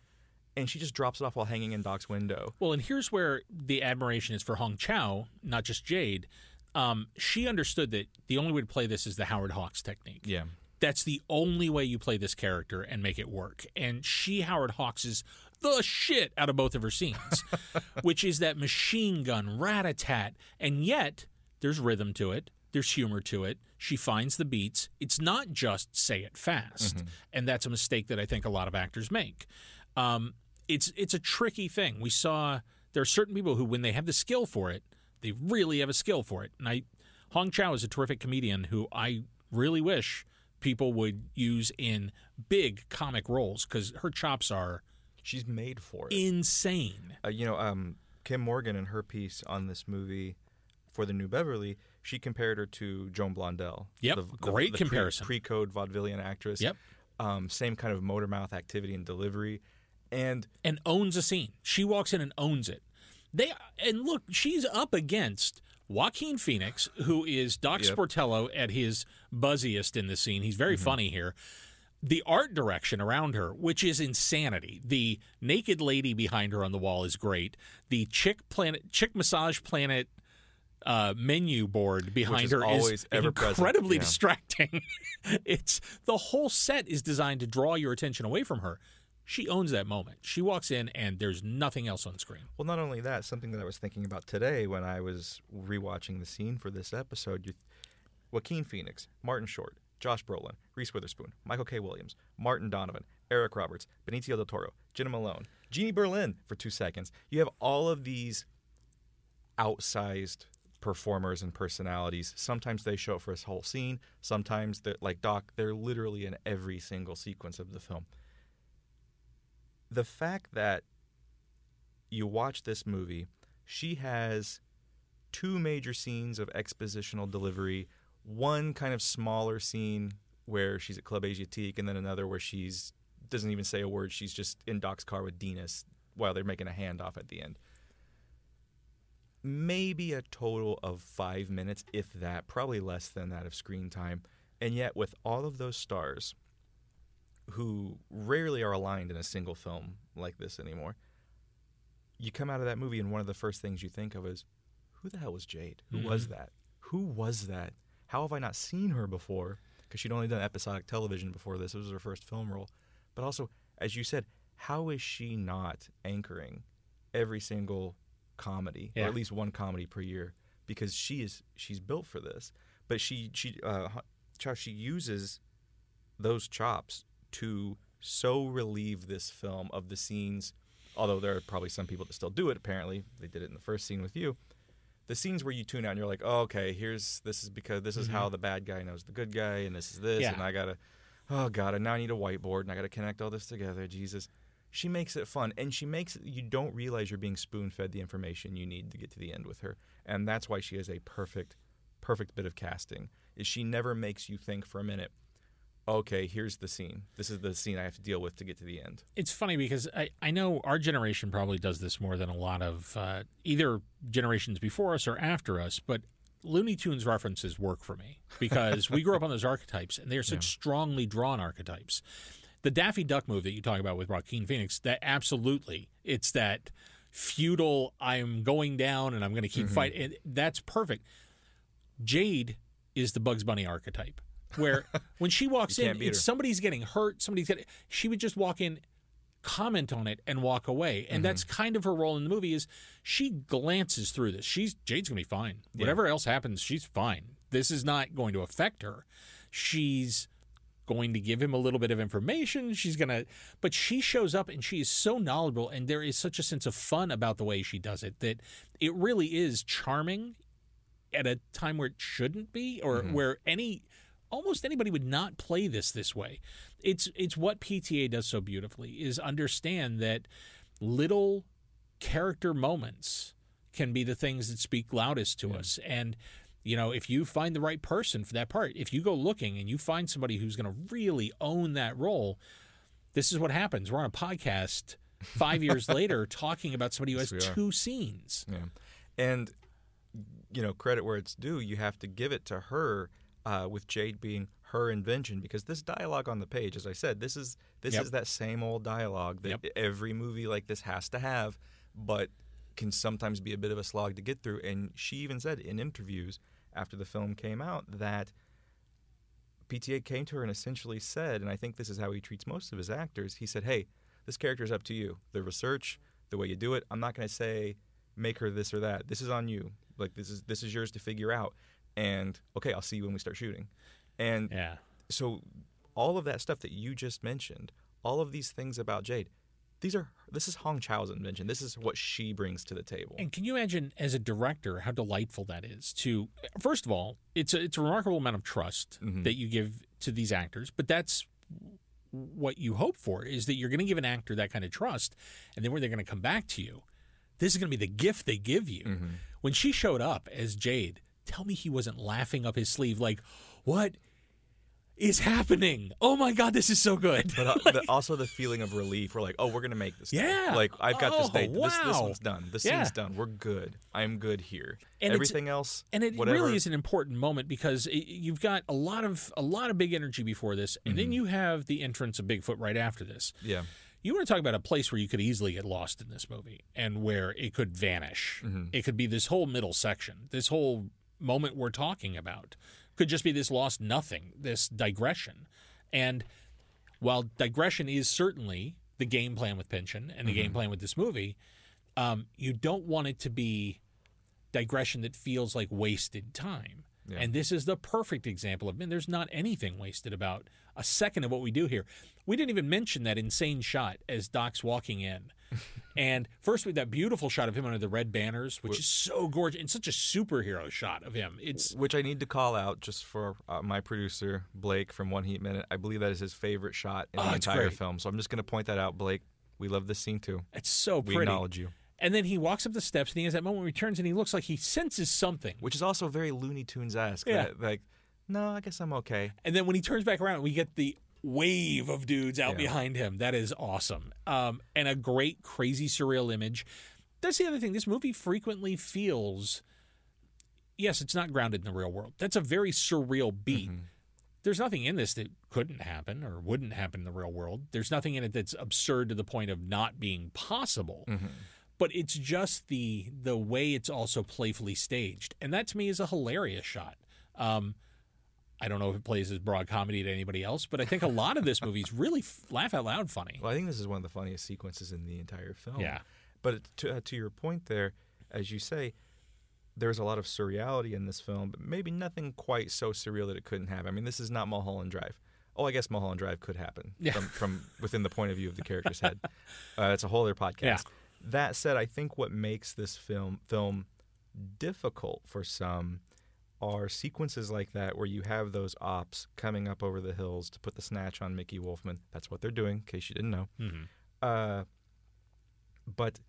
And she just drops it off while hanging in Doc's window. Well, and here's where the admiration is for Hong Chau, not just Jade. Um, she understood that the only way to play this is the Howard Hawks technique. Yeah. That's the only way you play this character and make it work. And she Howard Hawks is the shit out of both of her scenes, (laughs) which is that machine gun rat a tat. And yet, there's rhythm to it, there's humor to it. She finds the beats. It's not just say it fast. And that's a mistake that I think a lot of actors make. Um, it's it's a tricky thing. We saw there are certain people who, when they have the skill for it, they really have a skill for it. And I, Hong Chau is a terrific comedian who I really wish people would use in big comic roles because her chops are She's made for it. insane. uh, you know, um, Kim Morgan in her piece on this movie for the New Beverly, she compared her to Joan Blondell. Yep, great pre- comparison. Pre-code vaudevillian actress. Yep. Um, same kind of motor mouth activity and delivery, and and owns a scene. She walks in and owns it. They and look, she's up against Joaquin Phoenix, who is Doc Yep. Sportello at his buzziest in the scene. He's very funny here. The art direction around her, which is insanity. The naked lady behind her on the wall is great. The chick planet, chick massage planet uh, menu board behind is her always is incredibly yeah. distracting. (laughs) it's the whole set is designed to draw your attention away from her. She owns that moment. She walks in and there's nothing else on screen. well, not only that, something that I was thinking about today when I was rewatching the scene for this episode. You, Joaquin Phoenix, Martin Short, Josh Brolin, Reese Witherspoon, Michael K. Williams, Martin Donovan, Eric Roberts, Benicio del Toro, Jena Malone, Jeannie Berlin for two seconds. You have all of these outsized performers and personalities. Sometimes they show up for this whole scene. Sometimes, they're, like Doc, they're literally in every single sequence of the film. The fact that you watch this movie, she has two major scenes of expositional delivery, one kind of smaller scene where she's at Club Asiatique, and then another where she's doesn't even say a word. She's just in Doc's car with Dinas while they're making a handoff at the end. Maybe a total of five minutes, if that, probably less than that of screen time. And yet, with all of those stars who rarely are aligned in a single film like this anymore, you come out of that movie and one of the first things you think of is, who the hell was Jade? Who mm-hmm. was that? Who was that? How have I not seen her before? Because she'd only done episodic television before this. It was her first film role. But also, as you said, how is she not anchoring every single comedy, Yeah. or at least one comedy per year? Because she is she's built for this. But she she uh, she uses those chops to so relieve this film of the scenes. Although there are probably some people that still do it. Apparently, they did it in the first scene with you. The scenes where you tune out and you're like, oh, okay, here's this is because this is how the bad guy knows the good guy, and this is this, Yeah. and I gotta, oh god, and now I need a whiteboard, and I gotta connect all this together. Jesus, she makes it fun, and she makes it. You don't realize you're being spoon fed the information you need to get to the end with her, and that's why she is a perfect, perfect bit of casting. Is she never makes you think for a minute, okay, here's the scene. This is the scene I have to deal with to get to the end. It's funny because I, I know our generation probably does this more than a lot of uh, either generations before us or after us, but Looney Tunes references work for me because we grew up on those archetypes and they are such strongly drawn archetypes. The Daffy Duck move that you talk about with Joaquin Phoenix, that absolutely, it's that feudal, I'm going down and I'm going to keep fighting. And that's perfect. Jade is the Bugs Bunny archetype, where (laughs) when she walks in, it's somebody's getting hurt, somebody's getting. She would just walk in, comment on it, and walk away. And that's Mm-hmm. kind of her role in the movie. Is she glances through this? She's Jade's gonna be fine. Whatever else happens, she's fine. This is not going to affect her. She's going to give him a little bit of information. She's going to, but she shows up and she is so knowledgeable, and there is such a sense of fun about the way she does it that it really is charming at a time where it shouldn't be, or Mm-hmm. where any almost anybody would not play this this way. It's it's what PTA does so beautifully is understand that little character moments can be the things that speak loudest to us and you know if you find the right person for that part if you go looking and you find somebody who's going to really own that role this is what happens we're on a podcast 5 years (laughs) later talking about somebody who has Yes, two scenes Yeah. And, you know, credit where it's due, you have to give it to her uh, with Jade being her invention because this dialogue on the page, as I said, this is this Yep. is that same old dialogue that Yep. every movie like this has to have, but can sometimes be a bit of a slog to get through. And she even said in interviews after the film came out that PTA came to her and essentially said, and I think this is how he treats most of his actors. He said, "Hey, this character is up to you. The research, the way you do it. I'm not going to say make her this or that. This is on you. Like this is this is yours to figure out. And okay, I'll see you when we start shooting." And yeah so all of that stuff that you just mentioned, all of these things about Jade, these are this is Hong Chau's invention. This is what she brings to the table. And can you imagine, as a director, how delightful that is? To first of all, it's a, it's a remarkable amount of trust Mhm. that you give to these actors, but that's what you hope for is that you're going to give an actor that kind of trust, and then when they're going to come back to you, this is going to be the gift they give you. Mm-hmm. When she showed up as Jade, tell me he wasn't laughing up his sleeve like, "What is happening? Oh my God, this is so good!" But uh, (laughs) the, also the feeling of relief. We're like, oh, we're gonna make this. thing. Yeah. Like I've got this Oh, date. This this one's done. This Yeah. scene's done. We're good. I'm good here. And Everything else, and it whatever. really is an important moment because it, you've got a lot of a lot of big energy before this, and Mm-hmm. then you have the entrance of Bigfoot right after this. Yeah. You want to talk about a place where you could easily get lost in this movie and where it could vanish. Mm-hmm. It could be this whole middle section, this whole moment we're talking about could just be this lost nothing, this digression. And while digression is certainly the game plan with Pynchon and the game Mm-hmm. plan with this movie, um, you don't want it to be digression that feels like wasted time. Yeah. And this is the perfect example of, man, there's not anything wasted about a second of what we do here. We didn't even mention that insane shot as Doc's walking in. (laughs) and first, we with that beautiful shot of him under the red banners, which is so gorgeous and such a superhero shot of him. It's Which I need to call out just for uh, my producer Blake from One Heat Minute. I believe that is his favorite shot in Oh, the entire great. film. So I'm just going to point that out, Blake. We love this scene too. it's so We pretty. acknowledge you. And then he walks up the steps and he has that moment where he turns and he looks like he senses something. Which is also very Looney Tunes esque. Yeah. Like, no, I guess I'm okay. And then when he turns back around, we get the wave of dudes out Yeah. behind him. That is awesome. Um, and a great, crazy, surreal image. That's the other thing. This movie frequently feels, yes, it's not grounded in the real world. That's a very surreal beat. There's nothing in this that couldn't happen or wouldn't happen in the real world. There's nothing in it that's absurd to the point of not being possible. But it's just the the way it's also playfully staged, and that to me is a hilarious shot. Um, I don't know if it plays as broad comedy to anybody else, but I think a lot of this (laughs) movie is really f- laugh out loud funny. Well, I think this is one of the funniest sequences in the entire film. Yeah. But to, uh, to your point there, as you say, there's a lot of surreality in this film, but maybe nothing quite so surreal that it couldn't happen. I mean, this is not Mulholland Drive. Oh, I guess Mulholland Drive could happen Yeah. from, from (laughs) within the point of view of the character's head. (laughs) Uh, it's a whole other podcast. Yeah. That said, I think what makes this film film difficult for some are sequences like that where you have those ops coming up over the hills to put the snatch on Mickey Wolfmann. That's what they're doing, in case you didn't know. Mhm. Uh, but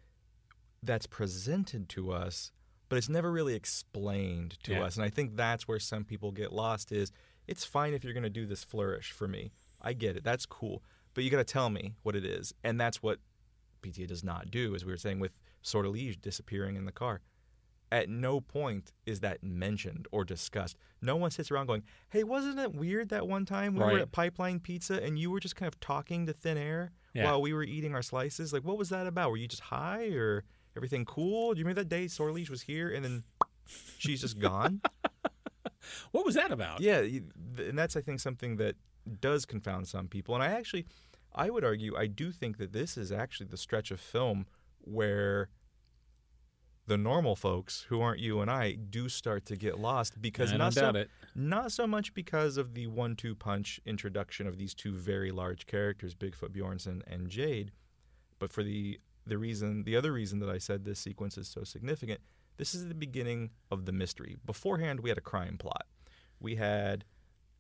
that's presented to us, but it's never really explained to Yeah. us. And I think that's where some people get lost. Is it's fine if you're going to do this flourish for me. I get it. That's cool. But you got to tell me what it is, and that's what PTA does not do. As we were saying with Sortilege disappearing in the car. At no point is that mentioned or discussed. No one sits around going, "Hey, wasn't it weird that one time we Right. were at Pipeline Pizza and you were just kind of talking to thin air Yeah. while we were eating our slices? Like, what was that about? Were you just high or everything cool? Do you remember that day Sortilege was here and then she's just gone? (laughs) What was that about? yeah, and that's I think something that does confound some people. And I actually, I would argue, I do think that this is actually the stretch of film where the normal folks who aren't you and I do start to get lost because I not so it. not so much because of the one-two punch introduction of these two very large characters, Bigfoot Bjornsen and Jade, but for the the reason the other reason that I said this sequence is so significant This is the beginning of the mystery. Beforehand, we had a crime plot. We had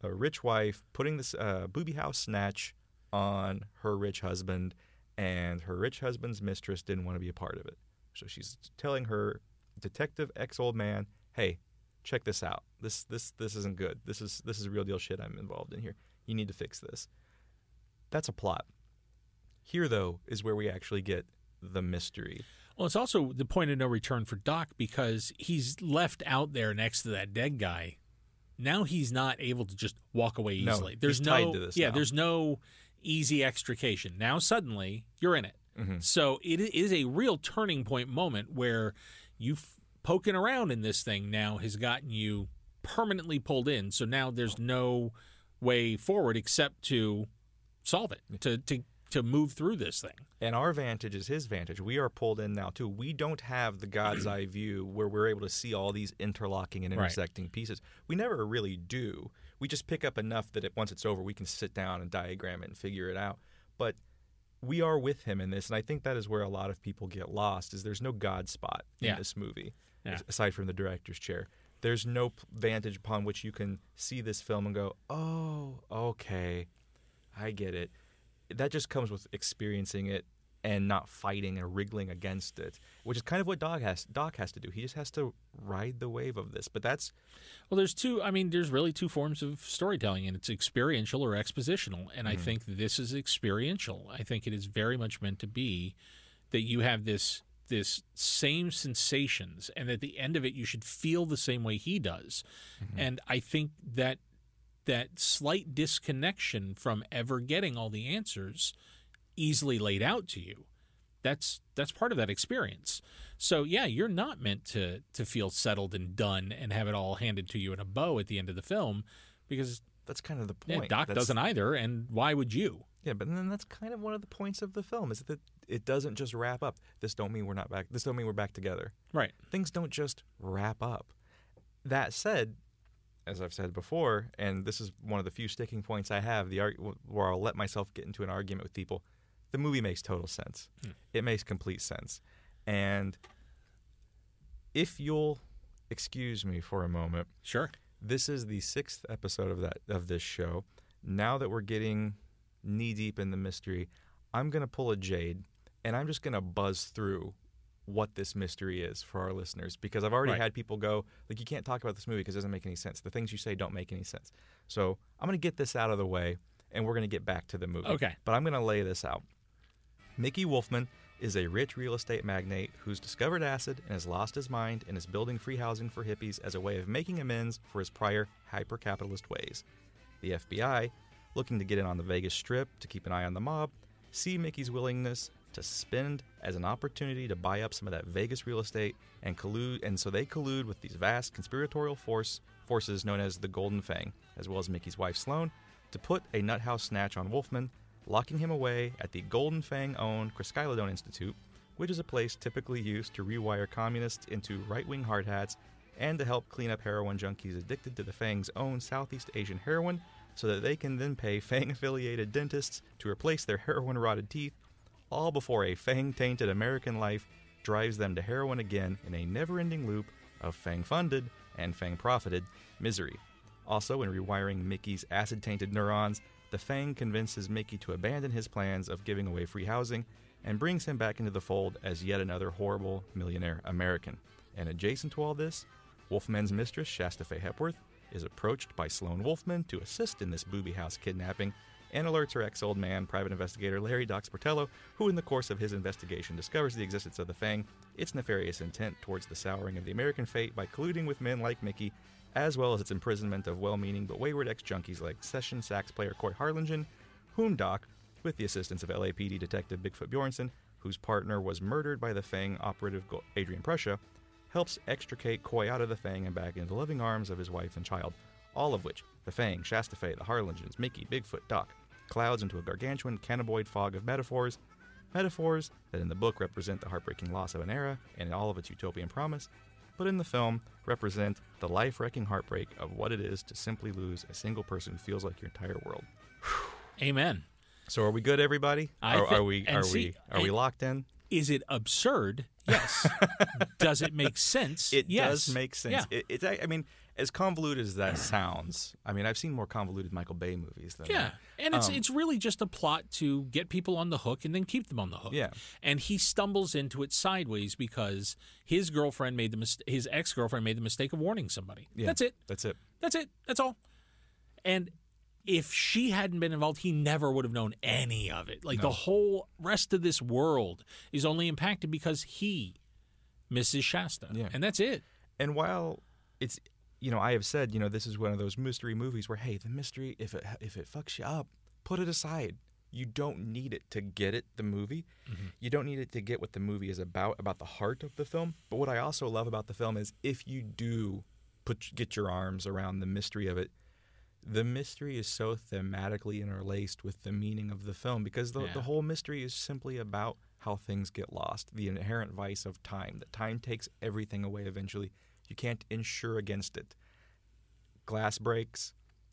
a rich wife putting this uh, booby house snatch on her rich husband, and her rich husband's mistress didn't want to be a part of it. So she's telling her detective ex old man, "Hey, check this out. This this this isn't good. This is this is real deal shit I'm involved in here. You need to fix this." That's a plot. Here, though, is where we actually get the mystery. Well, it's also the point of no return for Doc because he's left out there next to that dead guy. Now he's not able to just walk away No, easily. there's he's no tied to this yeah, now. there's no easy extrication. Now suddenly you're in it. Mm-hmm. So it is a real turning point moment where you poking around in this thing now has gotten you permanently pulled in. So now there's no way forward except to solve it, to to to move through this thing. And our vantage is his vantage. We are pulled in now too. We don't have the God's (clears throat) eye view where we're able to see all these interlocking and Right. intersecting pieces. We never really do. We just pick up enough that it, once it's over, we can sit down and diagram it and figure it out. But we are with him in this, and I think that is where a lot of people get lost. Is there's no God spot in Yeah. this movie, Yeah. aside from the director's chair. There's no vantage upon which you can see this film and go, "Oh, okay, I get it." That just comes with experiencing it and not fighting and wriggling against it, which is kind of what Doc has Doc has to do. He just has to ride the wave of this. But that's Well, there's two. I mean, there's really two forms of storytelling, and it's experiential or expositional. And I mm-hmm. think this is experiential. I think it is very much meant to be that you have this this same sensations, and at the end of it, you should feel the same way he does. Mm-hmm. And I think that that slight disconnection from ever getting all the answers easily laid out to you that's that's part of that experience. So yeah, you're not meant to to feel settled and done and have it all handed to you in a bow at the end of the film, because that's kind of the yeah, point. Doc That's- doesn't either, and why would you? Yeah, but then that's kind of one of the points of the film is that it doesn't just wrap up. This don't mean we're not back. This don't mean we're back together. Right. Things don't just wrap up. That said, as I've said before, and this is one of the few sticking points I have, the arg- where I'll let myself get into an argument with people. The movie makes total sense. Hmm. It makes complete sense, and if you'll excuse me for a moment, Sure. this is the sixth episode of that of this show. Now that we're getting knee deep in the mystery, I'm gonna pull a Jade, and I'm just gonna buzz through what this mystery is for our listeners because I've already Right. had people go like, you can't talk about this movie because it doesn't make any sense. The things you say don't make any sense. So I'm gonna get this out of the way, and we're gonna get back to the movie. Okay. But I'm gonna lay this out. Mickey Wolfmann is a rich real estate magnate who's discovered acid and has lost his mind and is building free housing for hippies as a way of making amends for his prior hyper capitalist ways. The FBI, looking to get in on the Vegas Strip to keep an eye on the mob, see Mickey's willingness to spend as an opportunity to buy up some of that Vegas real estate and collude and so they collude with these vast conspiratorial force forces known as the Golden Fang, as well as Mickey's wife Sloane, to put a nut house snatch on Wolfmann, locking him away at the Golden Fang owned Chryskylodon Institute, which is a place typically used to rewire communists into right wing hard hats and to help clean up heroin junkies addicted to the Fang's own Southeast Asian heroin so that they can then pay Fang affiliated dentists to replace their heroin rotted teeth, all before a Fang tainted American life drives them to heroin again in a never ending loop of Fang funded and Fang profited misery. Also, in rewiring Mickey's acid tainted neurons, the Fang convinces Mickey to abandon his plans of giving away free housing and brings him back into the fold as yet another horrible millionaire American. And adjacent to all this, Wolfmann's mistress, Shasta Fay Hepworth, is approached by Sloane Wolfmann to assist in this booby house kidnapping and alerts her ex old man, private investigator Larry Doc Sportello, who, in the course of his investigation, discovers the existence of the Fang, its nefarious intent towards the souring of the American fate by colluding with men like Mickey, as well as its imprisonment of well meaning but wayward ex junkies like session sax player Coy Harlingen, whom Doc, with the assistance of LAPD detective Bigfoot Bjornsen, whose partner was murdered by the Fang operative Adrian Prussia, helps extricate Coy out of the Fang and back into the loving arms of his wife and child, all of which the Fang, Shasta Fay, the Harlingens, Mickey, Bigfoot, Doc, clouds into a gargantuan cannabinoid fog of metaphors, metaphors that in the book represent the heartbreaking loss of an era and all of its utopian promise, but in the film represent the life wrecking heartbreak of what it is to simply lose a single person who feels like your entire world. (sighs) Amen. So are we good, everybody? I are, thi- are we are see, we are we locked in? Is it absurd? Yes. (laughs) does it make sense? It yes. does make sense. Yeah. It, it's, I I mean, as convoluted as that sounds, I mean, I've seen more convoluted Michael Bay movies than that. Yeah, that. and it's Um, it's really just a plot to get people on the hook and then keep them on the hook. Yeah. and he stumbles into it sideways because his girlfriend made the mis- his ex girlfriend made the mistake of warning somebody. Yeah. That's it. That's it. That's it. That's all. And if she hadn't been involved, he never would have known any of it. Like the whole rest of this world is only impacted because he misses Shasta, Yeah. and that's it. And while it's, you know, I have said, you know, this is one of those mystery movies where, hey, the mystery, if it if it fucks you up, put it aside. You don't need it to get it, the movie. Mm-hmm. You don't need it to get what the movie is about, about the heart of the film. But what I also love about the film is if you do put get your arms around the mystery of it, the mystery is so thematically interlaced with the meaning of the film because the, Yeah. the whole mystery is simply about how things get lost, the inherent vice of time. That time takes everything away eventually. You can't insure against it. Glass breaks,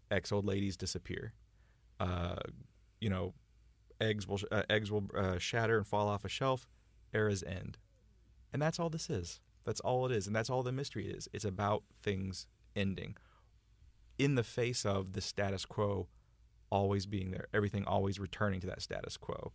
ex old ladies disappear. Uh, you know, eggs will uh, eggs will uh, shatter and fall off a shelf. Eras end, and that's all this is. That's all it is, and that's all the mystery is. It's about things ending in the face of the status quo always being there, everything always returning to that status quo.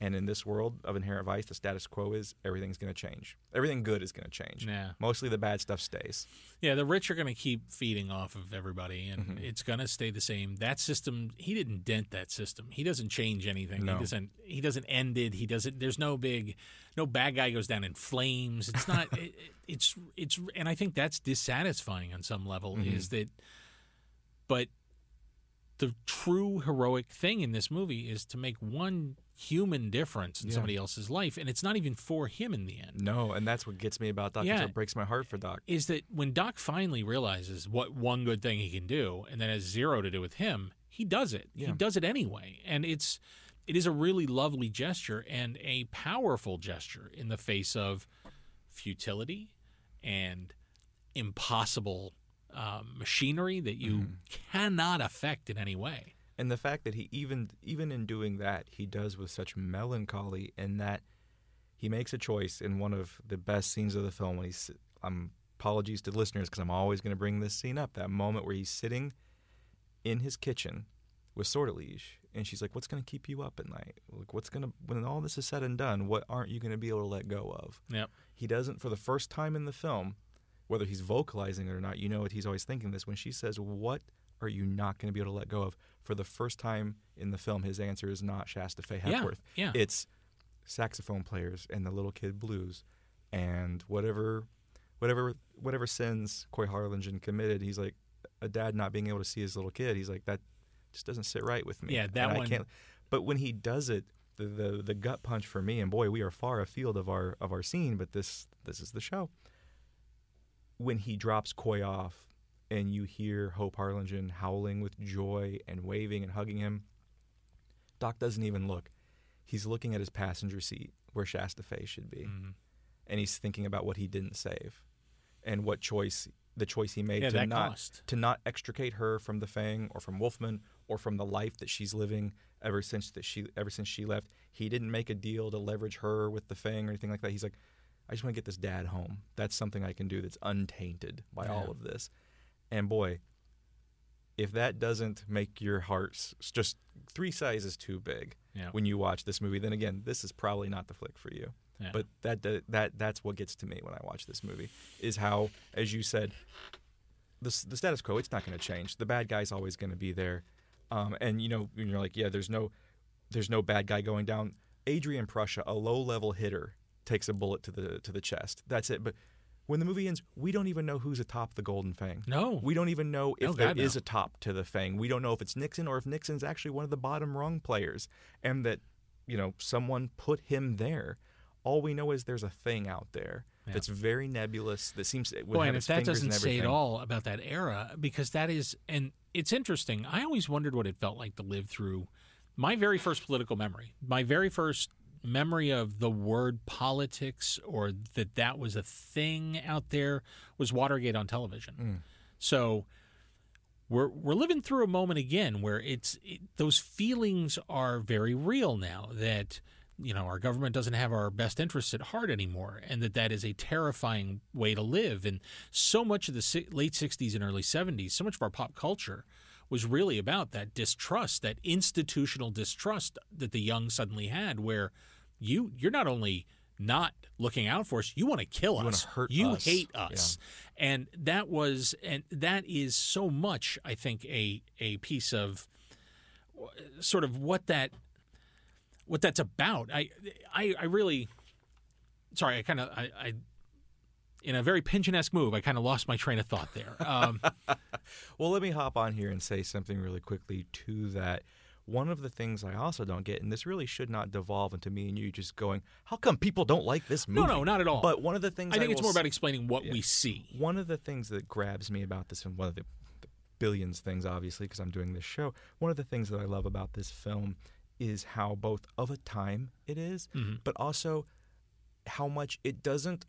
And in this world of inherent vice, the status quo is everything's going to change. Everything good is going to change. Yeah. Mostly the bad stuff stays. Yeah, the rich are going to keep feeding off of everybody, and Mm-hmm. it's going to stay the same. That system, he didn't dent that system. He doesn't change anything. No. He doesn't. He doesn't end it. He doesn't. There's no big, no bad guy goes down in flames. It's not. it, (laughs) it- it's it's, and I think that's dissatisfying on some level. Mm-hmm. Is that, but the true heroic thing in this movie is to make one human difference in Yeah. somebody else's life, and it's not even for him in the end. No, and that's what gets me about Doc. Yeah. That's what breaks my heart for Doc. is that when Doc finally realizes what one good thing he can do, and that has zero to do with him, he does it. He does it anyway, and it's it is a really lovely gesture and a powerful gesture in the face of futility and impossible um, machinery that you Mm-hmm. cannot affect in any way. And the fact that he even even in doing that he does with such melancholy in that he makes a choice in one of the best scenes of the film when he's I'm um, apologies to listeners because I'm always going to bring this scene up that moment where he's sitting in his kitchen with Sortilege and she's like what's going to keep you up at night? Like what's going to when all this is said and done what aren't you going to be able to let go of? Yep. he doesn't for the first time in the film whether he's vocalizing it or not you know what he's always thinking this when she says what are you not going to be able to let go of for the first time in the film his answer is not shasta faye Yeah, hepworth. yeah. it's saxophone players and the little kid blues. And whatever whatever whatever sins coy harlingen committed he's like a dad not being able to see his little kid he's like that just doesn't sit right with me. Yeah, that And one- I can't but when he does it the, the the gut punch for me and boy we are far afield of our of our scene but this this is the show. When he drops Coy off and you hear Hope Harlingen howling with joy and waving and hugging him, Doc doesn't even look. He's looking at his passenger seat where Shasta Fay should be. Mm-hmm. And he's thinking about what he didn't save and what choice the choice he made Yeah, to not cost. to not extricate her from the Fang or from Wolfmann or from the life that she's living ever since that she ever since she left. He didn't make a deal to leverage her with the Fang or anything like that. He's like, I just want to get this dad home. That's something I can do that's untainted by all of this. And boy, if that doesn't make your hearts just three sizes too big Yeah. when you watch this movie, then again, this is probably not the flick for you. Yeah. But that that that that's what gets to me when I watch this movie is how, as you said, the the status quo it's not going to change. The bad guy's always going to be there, um, and you know when you're like, yeah, there's no there's no bad guy going down. Adrian Prussia, a low level hitter, takes a bullet to the to the chest. That's it. But when the movie ends, we don't even know who's atop the Golden Fang. No. we don't even know if No, there God, is no. a top to the Fang. We don't know if it's Nixon or if Nixon's actually one of the bottom rung players, and that you know someone put him there. All we know is there's a thing out there that's very nebulous. That seems would Boy, and if that doesn't say it everything. all about that era, because that is, and it's interesting. I always wondered what it felt like to live through my very first political memory, my very first memory of the word politics or that that was a thing out there was Watergate on television. Mm. So we're we're living through a moment again where it's it, those feelings are very real now that you know our government doesn't have our best interests at heart anymore and that that is a terrifying way to live and so much of the si- late 60s and early 70s so much of our pop culture was really about that distrust that institutional distrust that the young suddenly had where you you're not only not looking out for us you want to kill You us hurt you us. hate us and that was and that is so much i think a a piece of sort of what that what that's about. I I, I really sorry, I kind of I, I in a very Pynchon-esque move, I kind of lost my train of thought there. Um, (laughs) Well, let me hop on here and say something really quickly to that. One of the things I also don't get, and this really should not devolve into me and you just going, "How come people don't like this movie?" no, no, not at all. But one of the things I think it's will more about explaining what Yeah. we see. One of the things that grabs me about this and one of the, the billions things, obviously, because I'm doing this show, one of the things that I love about this film is how both of a time it is, Mhm. but also how much it doesn't.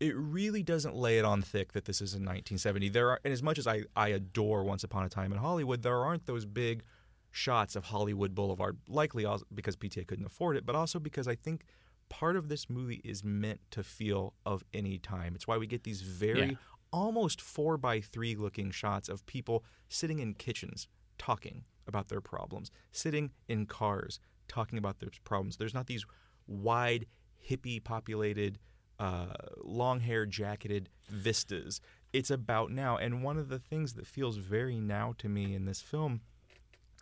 It really doesn't lay it on thick that this is in 1970. There are, and as much as I, I adore Once Upon a Time in Hollywood, there aren't those big shots of Hollywood Boulevard. Likely also because PTA couldn't afford it, but also because I think part of this movie is meant to feel of any time. It's why we get these very Yeah. almost four by three looking shots of people sitting in kitchens talking about their problems, sitting in cars talking about their problems. There's not these wide, hippie populated, uh, long hair jacketed vistas. It's about now. And one of the things that feels very now to me in this film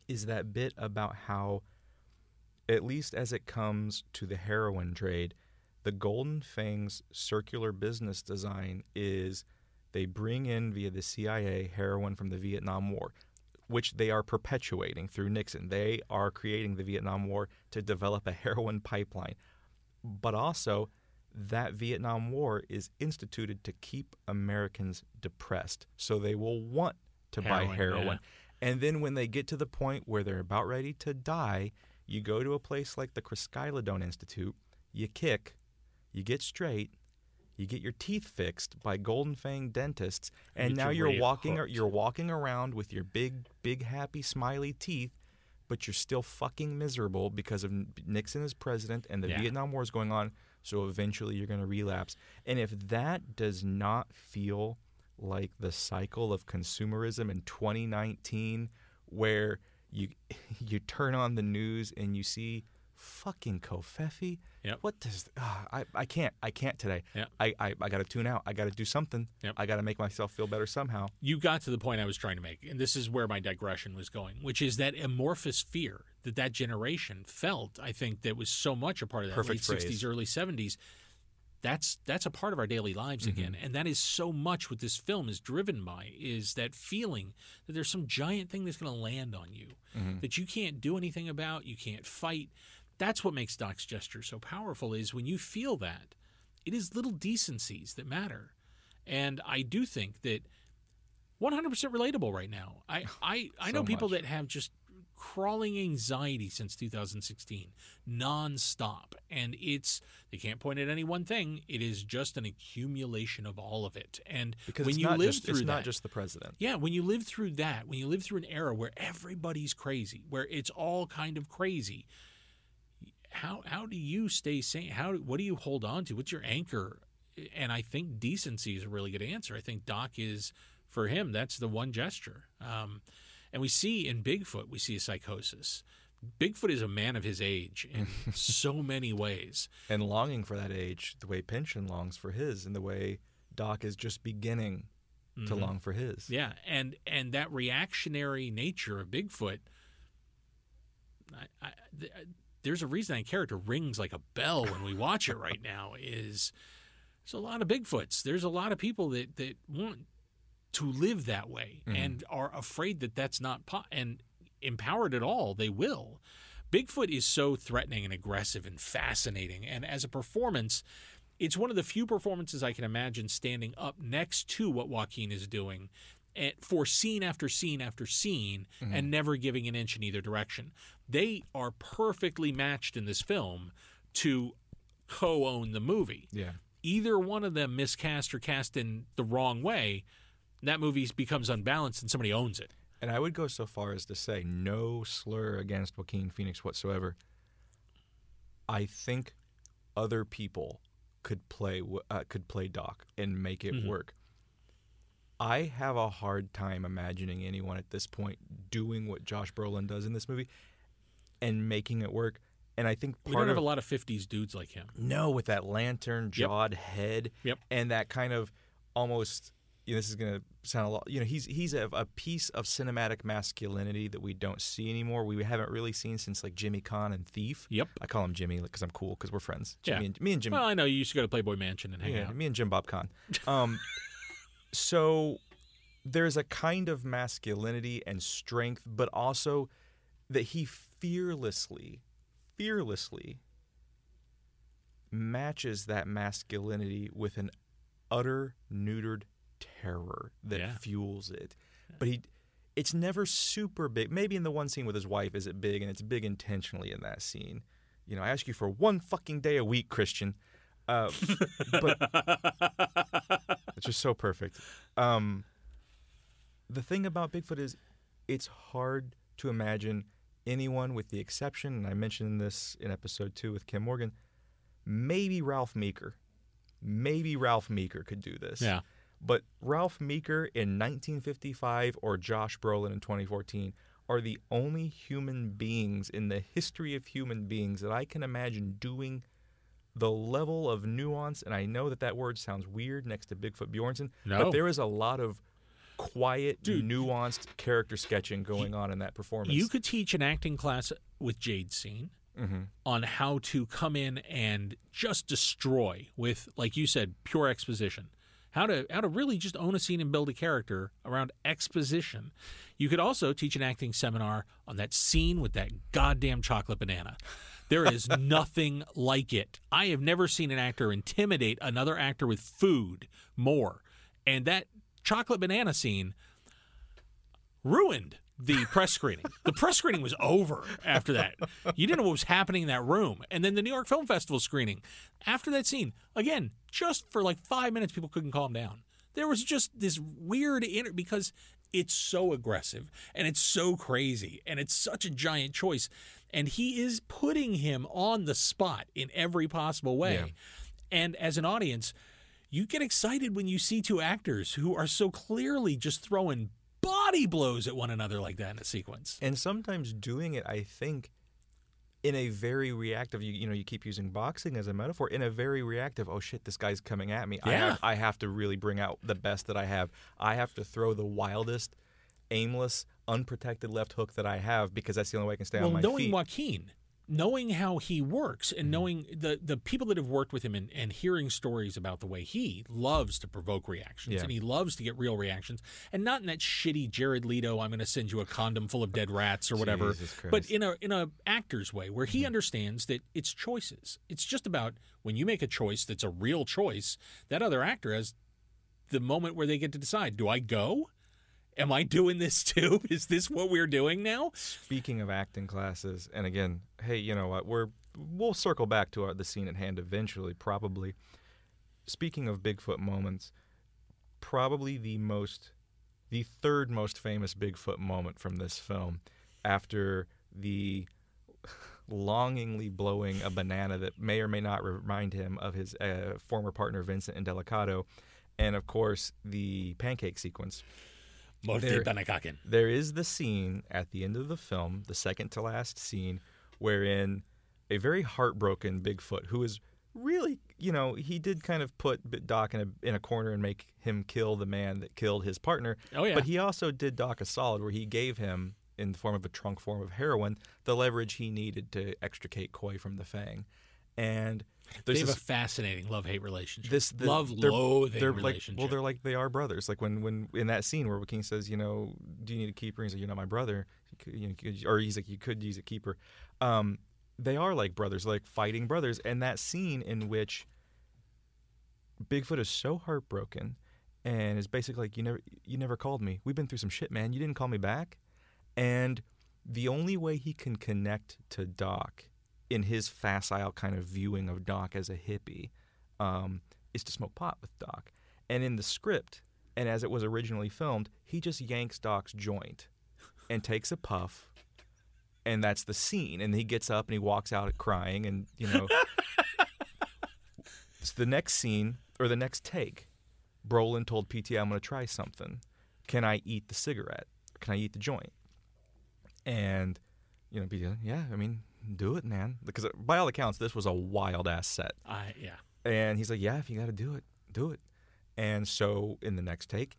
is that bit about how, at least as it comes to the heroin trade, the Golden Fangs circular business design is they bring in via the CIA heroin from the Vietnam War, which they are perpetuating through Nixon. They are creating the Vietnam War to develop a heroin pipeline. But also, that Vietnam War is instituted to keep Americans depressed. So they will want to buy Heroin, heroin. yeah. And then when they get to the point where they're about ready to die, you go to a place like the Chryskylodon Institute, you kick, you get straight, you get your teeth fixed by Golden Fang dentists, and now you're walking hooked. you're walking around with your big big happy smiley teeth, but you're still fucking miserable because of Nixon as president and the Yeah. Vietnam War is going on. So eventually you're going to relapse. And if that does not feel like the cycle of consumerism in 2019 where you (laughs) you turn on the news and you see fucking Covfefe. Yep. What does ah, I I can't I can't today. Yep. I I, I got to tune out. I got to do something. Yep. I got to make myself feel better somehow. you got to the point I was trying to make, and this is where my digression was going, which is that amorphous fear that that generation felt. I think that was so much a part of that Perfect late. '60s, early '70s. That's that's a part of our daily lives Mm-hmm. again, and that is so much what this film is driven by. Is that feeling that there's some giant thing that's going to land on you Mm-hmm. that you can't do anything about, you can't fight. That's what makes Doc's gesture so powerful. Is when you feel that, it is little decencies that matter, and I do think that 100% relatable right now. I I, I So know people much. that have just crawling anxiety since 2016 nonstop and it's they can't point at any one thing it is just an accumulation of all of it and Because when you live just, through it's that not just the president. yeah, when you live through that, when you live through an era where everybody's crazy, where it's all kind of crazy, how how do you stay sane? How what do you hold on to? What's your anchor? And I think decency is a really good answer. I think Doc is for him. That's the one gesture. Um, and we see in Bigfoot, we see a psychosis. Bigfoot is a man of his age in (laughs) so many ways. and longing for that age the way Pynchon longs for his and the way Doc is just beginning to Mhm. long for his. Yeah, and and that reactionary nature of Bigfoot. I, I, th- there's a reason that character rings like a bell when we watch it right (laughs) now. Is there's a lot of Bigfoots. There's a lot of people that that want to live that way Mhm. and are afraid that that's not po- and empowered at all. They will. Bigfoot is so threatening and aggressive and fascinating, and as a performance, it's one of the few performances I can imagine standing up next to what Joaquin is doing and for scene after scene after scene and never giving an inch in either direction. They are perfectly matched in this film to co own the movie. Yeah. Either one of them miscast or cast in the wrong way, that movie becomes unbalanced and somebody owns it. And I would go so far as to say no slur against Joaquin Phoenix whatsoever. I think other people could play uh, could play Doc and make it Mhm. work. I have a hard time imagining anyone at this point doing what Josh Brolin does in this movie and making it work. And I think We don't of have a lot of '50s dudes like him. no, with that lantern jawed head, Yep. and that kind of almost. You know, this is gonna sound a lot. You know, he's he's a, a piece of cinematic masculinity that we don't see anymore. We haven't really seen since like Jimmy Caan and Thief. Yep. I call him Jimmy because I'm cool because we're friends. Yeah. Jimmy and, me and Jimmy. Well, I know you used to go to Playboy Mansion and hang out. yeah, out. me and Jim Bob Caan. Um, (laughs) so there's a kind of masculinity and strength, but also that he fearlessly, fearlessly matches that masculinity with an utter neutered terror that Yeah. fuels it. But he it's never super big. Maybe in the one scene with his wife is it big and it's big intentionally in that scene. You know, I ask you for one fucking day a week, Christian. Uh, but (laughs) it's just so perfect. Um, the thing about Bigfoot is it's hard to imagine anyone with the exception, and I mentioned this in episode two with Kim Morgan, maybe Ralph Meeker. Maybe Ralph Meeker could do this. Yeah. But Ralph Meeker in 1955 or Josh Brolin in 2014 are the only human beings in the history of human beings that I can imagine doing the level of nuance. And I know that that word sounds weird next to Bigfoot Bjornsen, No. but there is a lot of quiet, Dude. nuanced character sketching going on in that performance. You could teach an acting class with Jade Scene Mm-hmm. on how to come in and just destroy with, like you said, pure exposition. How to how to really just own a scene and build a character around exposition. You could also teach an acting seminar on that scene with that goddamn chocolate banana. There is (laughs) nothing like it. I have never seen an actor intimidate another actor with food more. And that chocolate banana scene ruined the press screening. the press screening was over after that. You didn't know what was happening in that room. And then the New York Film Festival screening, after that scene, again, just for like five minutes, people couldn't calm down. There was just this weird inter because it's so aggressive and it's so crazy and it's such a giant choice. And he is putting him on the spot in every possible way. Yeah. And as an audience, you get excited when you see two actors who are so clearly just throwing body blows at one another like that in a sequence. and sometimes doing it i think in a very reactive you, you know you keep using boxing as a metaphor in a very reactive oh shit this guy's coming at me I, Yeah. have, I have to really bring out the best that i have i have to throw the wildest aimless unprotected left hook that i have because that's the only way i can stay well, on my knowing feet Joaquin, knowing how he works, Mm-hmm. and knowing the the people that have worked with him and, and hearing stories about the way he loves to provoke reactions Yeah. and he loves to get real reactions, and not in that shitty Jared Leto, I'm going to send you a condom full of dead rats or whatever, but in a in a actor's way where Mm-hmm. he understands that it's choices. It's just about when you make a choice that's a real choice, that other actor has the moment where they get to decide: Do I go? Am I doing this too? (laughs) Is this what we're doing now? Speaking of acting classes, and again, hey, you know what? We're we'll circle back to our, the scene at hand eventually, probably. Speaking of Bigfoot moments, probably the most, the third most famous Bigfoot moment from this film, after the (laughs) longingly blowing a banana that may or may not remind him of his uh, former partner Vincent Indelicato, and of course the pancake sequence. There- There is the scene at the end of the film, the second to last scene, wherein a very heartbroken Bigfoot, who is really, you know, he did kind of put Doc in a in a corner and make him kill the man that killed his partner. Oh, yeah. But he also did Doc a solid, where he gave him, in the form of a trunk form of heroin, the leverage he needed to extricate Coy from the Fang. And They there's have a fascinating love hate relationship. this the, love they're- loathing they're like relationship. well they're like they are brothers. Like when when in that scene where King says you know do you need a keeper? He's like you're not my brother. You know, or he's like you could use a keeper. Um they are like brothers like fighting brothers. And that scene in which Bigfoot is so heartbroken and is basically like you never you never called me. We've been through some shit man. You didn't call me back. And the only way he can connect to Doc in his facile kind of viewing of Doc as a hippie um, is to smoke pot with Doc. And in the script, and as it was originally filmed, he just yanks Doc's joint and takes a puff and that's the scene. And he gets up and he walks out crying, and you know, (laughs) it's the next scene or the next take. Brolin told PTA, "I'm going to try something. Can I eat the cigarette? Can I eat the joint?" And you know, PTA, yeah, I mean, do it, man. Because by all accounts, this was a wild ass set. I yeah. And he's like, yeah, if you got to do it, do it. And so in the next take,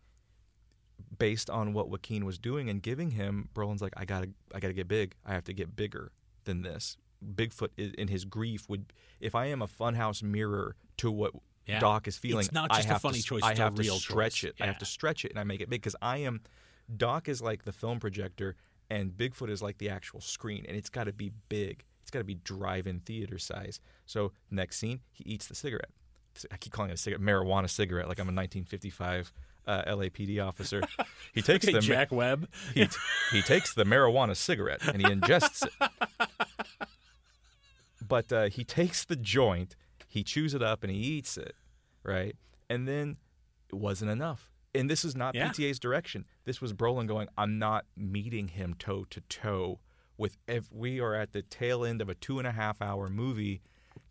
based on what Joaquin was doing and giving him, Brolin's like, I gotta, I gotta get big. I have to get bigger than this. Bigfoot in his grief would, if I am a funhouse mirror to what Yeah. Doc is feeling, It's not I just a have funny to, choice, I have to stretch choice. it. I have to stretch it, and I make it big because I am. Doc is like the film projector, and Bigfoot is like the actual screen, and it's got to be big. It's got to be drive-in theater size. So next scene, he eats the cigarette. I keep calling it a cigarette, marijuana cigarette, like I'm a 1955 uh, LAPD officer. He takes Okay, the Jack Webb. he, he takes the marijuana cigarette and he ingests it. (laughs) But uh, he takes the joint, he chews it up, and he eats it, right? And then it wasn't enough. And this is not Yeah. PTA's direction. This was Brolin going, I'm not meeting him toe to toe with. If we are at the tail end of a two and a half hour movie,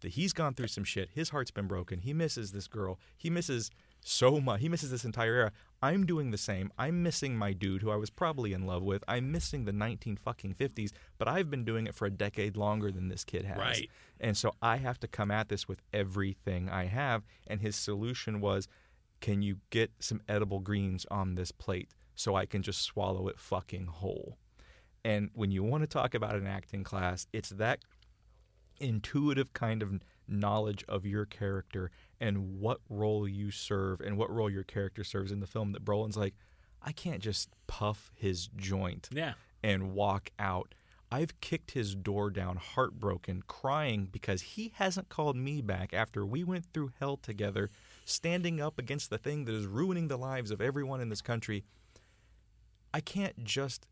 that he's gone through some shit. His heart's been broken. He misses this girl. He misses so much. He misses this entire era. I'm doing the same. I'm missing my dude who I was probably in love with. I'm missing the 19 fucking 50s, but I've been doing it for a decade longer than this kid has. Right. And so I have to come at this with everything I have. And his solution was, can you get some edible greens on this plate so I can just swallow it fucking whole? And when you want to talk about an acting class, it's that intuitive kind of knowledge of your character and what role you serve and what role your character serves in the film that Brolin's like, I can't just puff his joint Yeah. and walk out. I've kicked his door down, heartbroken, crying because he hasn't called me back after we went through hell together, standing up against the thing that is ruining the lives of everyone in this country. I can't just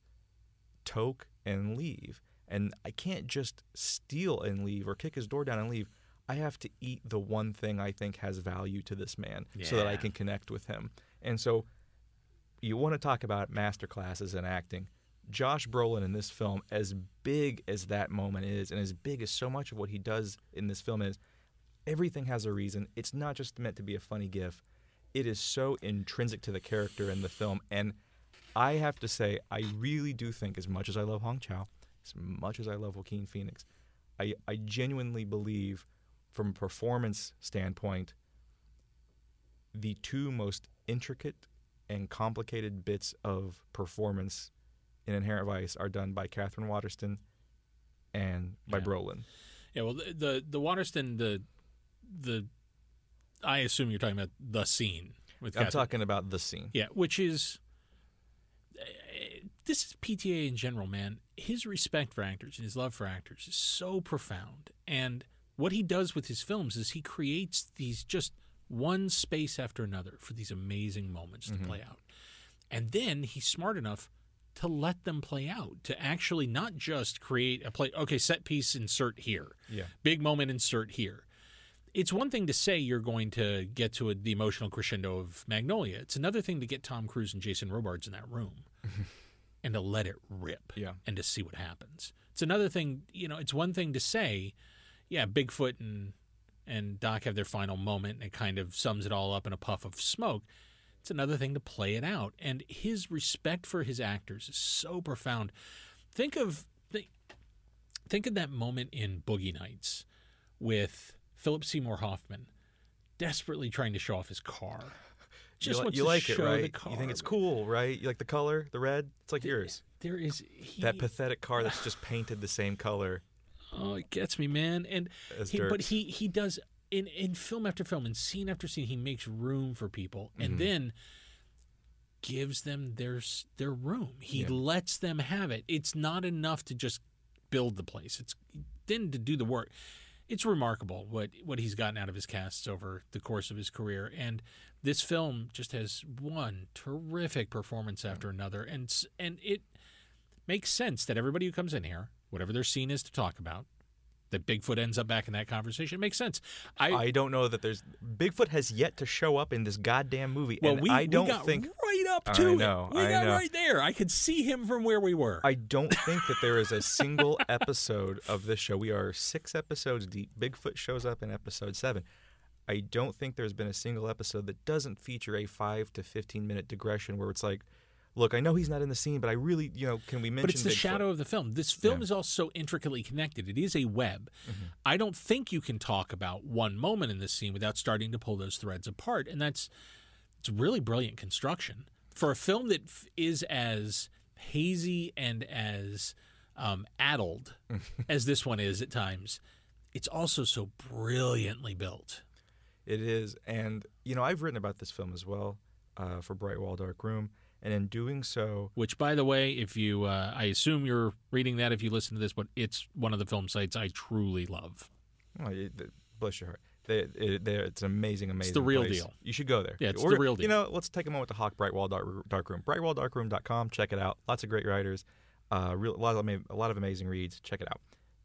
toke and leave. And I can't just steal and leave or kick his door down and leave. I have to eat the one thing I think has value to this man so that I can connect with him. And so you want to talk about master classes in acting. Josh Brolin in this film, as big as that moment is, and as big as so much of what he does in this film is, everything has a reason. It's not just meant to be a funny gif. It is so intrinsic to the character in the film. And I have to say, I really do think, as much as I love Hong Chau, as much as I love Joaquin Phoenix, I, I genuinely believe, from a performance standpoint, the two most intricate and complicated bits of performance in Inherent Vice are done by Katherine Waterston and by Yeah. Brolin. Yeah, well, the the, the Waterston, the the, I assume you're talking about the scene with. I'm Katherine. talking about the scene. Yeah, which is this is PTA in general, man. His respect for actors and his love for actors is so profound, and what he does with his films is he creates these just one space after another for these amazing moments to mm-hmm. play out, and then he's smart enough to let them play out to actually not just create a play okay set piece insert here Yeah. big moment insert here it's one thing to say you're going to get to a, the emotional crescendo of Magnolia. It's another thing to get Tom Cruise and Jason Robards in that room (laughs) and to let it rip Yeah. and to see what happens. It's another thing, you know, it's one thing to say, yeah, Bigfoot and and Doc have their final moment and it kind of sums it all up in a puff of smoke. It's another thing to play it out. And his respect for his actors is so profound. Think of think, think of that moment in Boogie Nights with Philip Seymour Hoffman desperately trying to show off his car. You, Just li- wants you to like it, show the right? car. You think it's cool, right? You like the color, the red? It's like yours. There is he, That pathetic car that's just painted the same color. Oh, it gets me, man. And he, but he he does in in film after film, and scene after scene, he makes room for people, Mm-hmm. and then gives them their their room. He Yeah. lets them have it. It's not enough to just build the place. It's then to do the work. It's remarkable what what he's gotten out of his casts over the course of his career, and this film just has one terrific performance after another, and and it makes sense that everybody who comes in here, whatever their scene is to talk about, that Bigfoot ends up back in that conversation. It makes sense. I, I don't know that there's Bigfoot has yet to show up in this goddamn movie, well, and we, I don't we got think right up I to know, it. We I got know. right there. I could see him from where we were. I don't think that there is a single (laughs) episode of this show. We are six episodes deep. Bigfoot shows up in episode seven. I don't think there's been a single episode that doesn't feature a five to fifteen minute digression where it's like, look, I know he's not in the scene, but I really, you know, can we mention? but it's the Bigfoot? shadow of the film. This film Yeah. Mm-hmm. is also intricately connected. It is a web. I don't think you can talk about one moment in this scene without starting to pull those threads apart, and that's it's really brilliant construction for a film that f- is as hazy and as um, addled (laughs) as this one is at times. It's also so brilliantly built. It is, and you know, I've written about this film as well uh, for Bright Wall Dark Room, and in doing so, Which, by the way, if you, uh, I assume you're reading that if you listen to this, but it's one of the film sites I truly love. Oh, bless your heart. They, it, they, it's an amazing, amazing. It's the real place. deal. You should go there. Yeah, it's Or, the real deal. You know, let's take a moment to hawk Brightwall Dark, Dark Room. Brightwalldarkroom.com. Check it out. Lots of great writers. Uh, real, a lot of a lot of amazing reads. Check it out.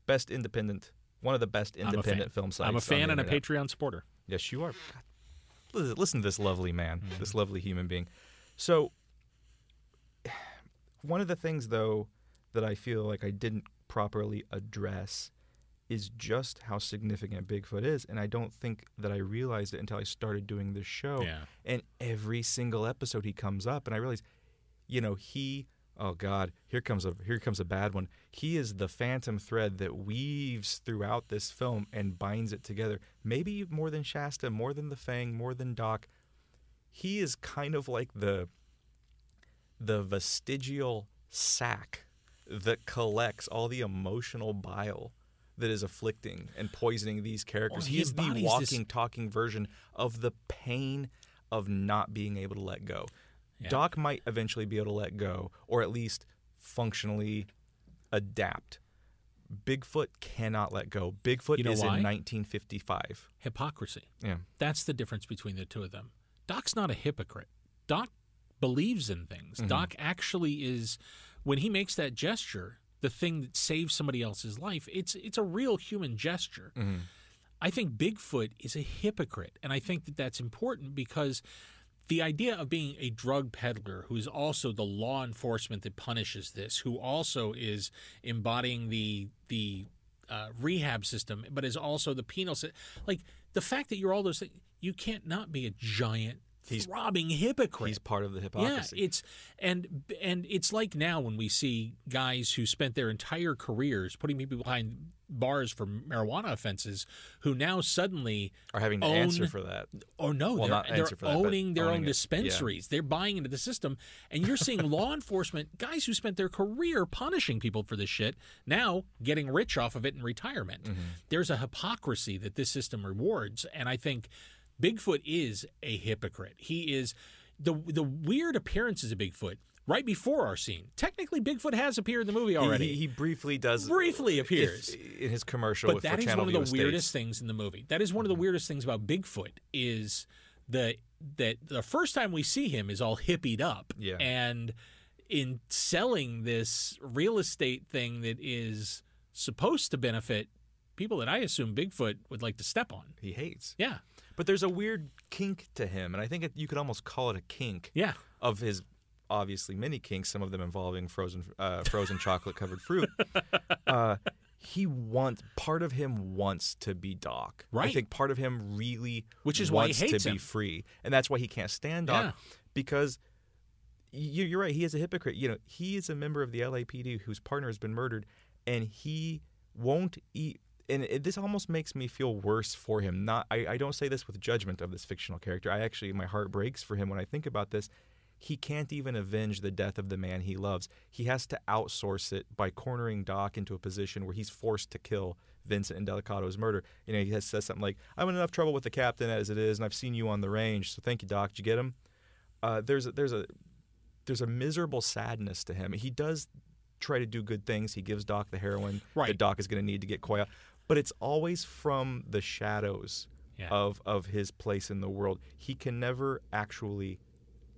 Best independent, one of the best I'm a fan. independent film sites. I'm a fan and a. Patreon supporter. Yes, you are. God. Listen to this lovely man, Mm-hmm. this lovely human being. So, one of the things, though, that I feel like I didn't properly address is just how significant Bigfoot is. And I don't think that I realized it until I started doing this show. Yeah. And every single episode he comes up, and I realize, you know, he. Oh God! Here comes a here comes a bad one. He is the phantom thread that weaves throughout this film and binds it together. Maybe more than Shasta, more than the Fang, more than Doc. He is kind of like the the vestigial sac that collects all the emotional bile that is afflicting and poisoning these characters. Oh, he is the walking, talking version of the pain of not being able to let go. Yeah. Doc might eventually be able to let go, or at least functionally adapt. Bigfoot cannot let go. Bigfoot You know is why? in 1955. Hypocrisy. Yeah. That's the difference between the two of them. Doc's not a hypocrite. Doc believes in things. Mm-hmm. Doc actually is when he makes that gesture, the thing that saves somebody else's life, it's it's a real human gesture. Mm-hmm. I think Bigfoot is a hypocrite, and I think that that's important because the idea of being a drug peddler who is also the law enforcement that punishes this, who also is embodying the the uh, rehab system, but is also the penal system. Like the fact that you're all those things, you can't not be a giant throbbing hypocrite. He's part of the hypocrisy. Yeah, it's and and it's like now when we see guys who spent their entire careers putting people behind bars for marijuana offenses who now suddenly are having to own- answer for that. Oh no, Well, they're, not they're that, owning their owning own it. Yeah. dispensaries. They're buying into the system, and you're seeing (laughs) law enforcement guys who spent their career punishing people for this shit now getting rich off of it in retirement. Mm-hmm. There's a hypocrisy that this system rewards, and I think Bigfoot is a hypocrite. He is the the weird appearances of Bigfoot right before our scene. Technically, Bigfoot has appeared in the movie already. He, he briefly does Briefly if- appears. in his commercial but with that is Channel one of the weirdest things in the movie. That is one of the mm-hmm. weirdest things about Bigfoot is the that the first time we see him is all hippied up, Yeah. and in selling this real estate thing that is supposed to benefit people that I assume Bigfoot would like to step on. He hates. Yeah, But there's a weird kink to him, and I think it, you could almost call it a kink yeah. of his obviously many kinks, some of them involving frozen uh, frozen chocolate covered fruit. (laughs) Uh, he wants part of him wants to be Doc. Right. I think part of him really Which is why he wants hates to be him. free, and that's why he can't stand Doc Yeah. because. You're right. He is a hypocrite. You know, he is a member of the LAPD whose partner has been murdered, and he won't eat. And it, this almost makes me feel worse for him. Not, I, I don't say this with judgment of this fictional character. I actually, my heart breaks for him when I think about this. He can't even avenge the death of the man he loves. He has to outsource it by cornering Doc into a position where he's forced to kill Vincent Indelicato's murder. You know, he has, says something like, "I'm in enough trouble with the captain as it is, and I've seen you on the range, so thank you, Doc. Did you get him?" Uh, there's a, there's a there's a miserable sadness to him. He does try to do good things. He gives Doc the heroin that Right. Doc is going to need to get quiet, but it's always from the shadows Yeah. of of his place in the world. He can never actually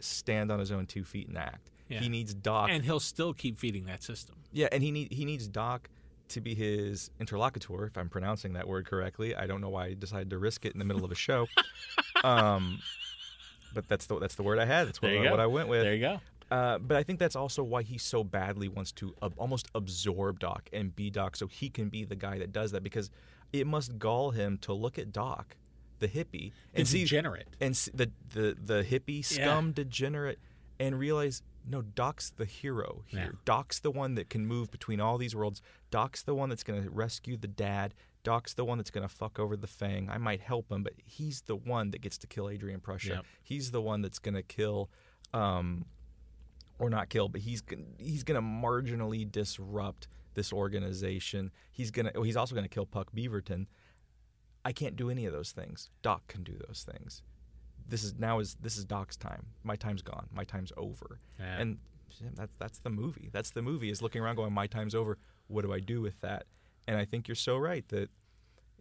stand on his own two feet and act. Yeah. He needs Doc. And he'll still keep feeding that system. yeah, and he need he needs Doc to be his interlocutor, if I'm pronouncing that word correctly. I don't know why I decided to risk it in the middle of a show. (laughs) um, but that's the that's the word I had. That's what, what. I went with. There you go. Uh, but I think that's also why he so badly wants to ab- almost absorb Doc and be Doc, so he can be the guy that does that. Because it must gall him to look at Doc, the hippie, and see degenerate. and see the the the hippie scum degenerate, and realize no, Doc's the hero here. Yeah. Doc's the one that can move between all these worlds. Doc's the one that's going to rescue the dad. Doc's the one that's going to fuck over the Fang. I might help him, but he's the one that gets to kill Adrian Prussia. Yep. He's the one that's going to kill, um, or not kill, but he's he's going to marginally disrupt this organization. He's gonna. oh, He's also going to kill Puck Beaverton. I can't do any of those things. Doc can do those things. This is now is this is Doc's time. My time's gone. My time's over. Yeah. And that's that's the movie. That's the movie is looking around going, My time's over. What do I do with that? And I think you're so right that,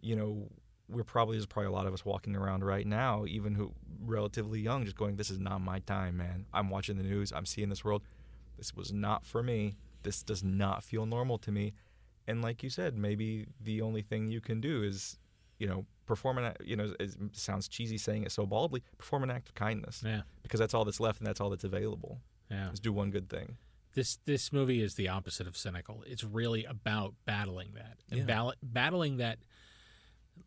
you know, we're probably there's probably a lot of us walking around right now, even who relatively young, just going, This is not my time, man. I'm watching the news, I'm seeing this world. This was not for me. This does not feel normal to me. And like you said, maybe the only thing you can do is, you know, perform an, act- you know, it sounds cheesy saying it so baldly, perform an act of kindness. Yeah. Because that's all that's left and that's all that's available. Yeah. Is do one good thing. This this movie is the opposite of cynical. It's really about battling that and Yeah. battling that.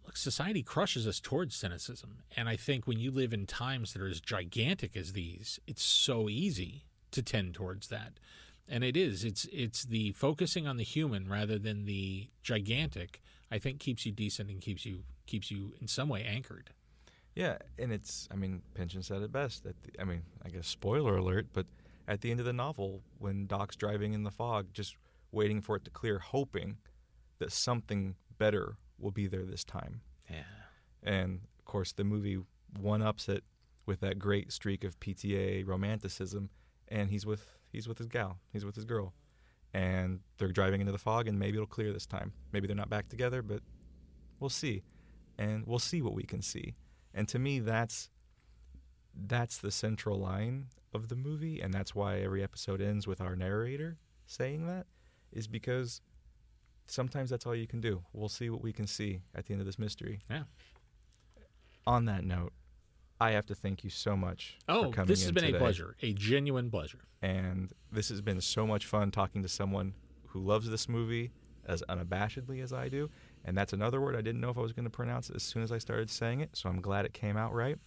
Look, society crushes us towards cynicism, and I think when you live in times that are as gigantic as these, it's so easy to tend towards that. And it is. It's it's the focusing on the human rather than the gigantic. I think keeps you decent and keeps you keeps you in some way anchored. Yeah, and it's, I mean, Pynchon said it best. The, I mean, I guess spoiler alert, but at the end of the novel, when Doc's driving in the fog, just waiting for it to clear, hoping that something better will be there this time. Yeah. And of course, the movie one ups it with that great streak of PTA romanticism, and he's with he's with his gal, he's with his girl, and they're driving into the fog, and maybe it'll clear this time. Maybe they're not back together, but we'll see, and we'll see what we can see. And to me, that's that's the central line of the movie, and that's why every episode ends with our narrator saying that, is because sometimes that's all you can do. We'll see what we can see at the end of this mystery. Yeah. On that note, I have to thank you so much Oh, for coming this has been a pleasure, a genuine pleasure. And this has been so much fun talking to someone who loves this movie as unabashedly as I do. And that's another word I didn't know if I was going to pronounce as soon as I started saying it, so I'm glad it came out right.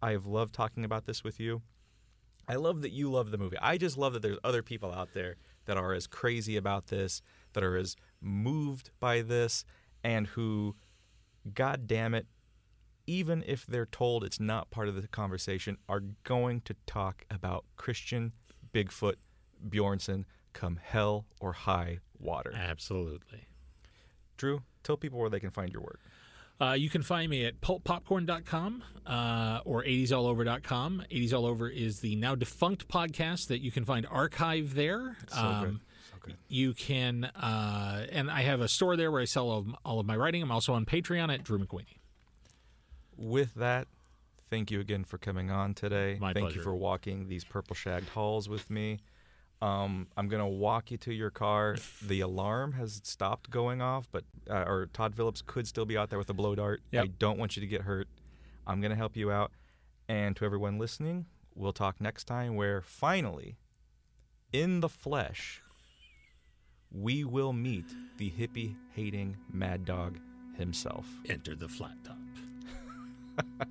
I have loved talking about this with you. I love that you love the movie. I just love that there's other people out there that are as crazy about this, that are as moved by this, and who, god damn it, even if they're told it's not part of the conversation, are going to talk about Christian Bigfoot Bjornsen come hell or high water. Absolutely. Drew, tell people where they can find your work. Uh, you can find me at pulppopcorn.com uh, or 80sallover.com. 80s All Over is the now defunct podcast that you can find archived there. So Um. You can, uh, and I have a store there where I sell all of, all of my writing. I'm also on Patreon at Drew McWeeny. With that, thank you again for coming on today. My thank pleasure. you for walking these purple shagged halls with me. Um, I'm gonna walk you to your car. The alarm has stopped going off, but uh, or Todd Phillips could still be out there with a blow dart. Yep. I don't want you to get hurt. I'm gonna help you out. And to everyone listening, we'll talk next time. Where finally, in the flesh, we will meet the hippie hating mad dog himself. Enter the flat top. (laughs)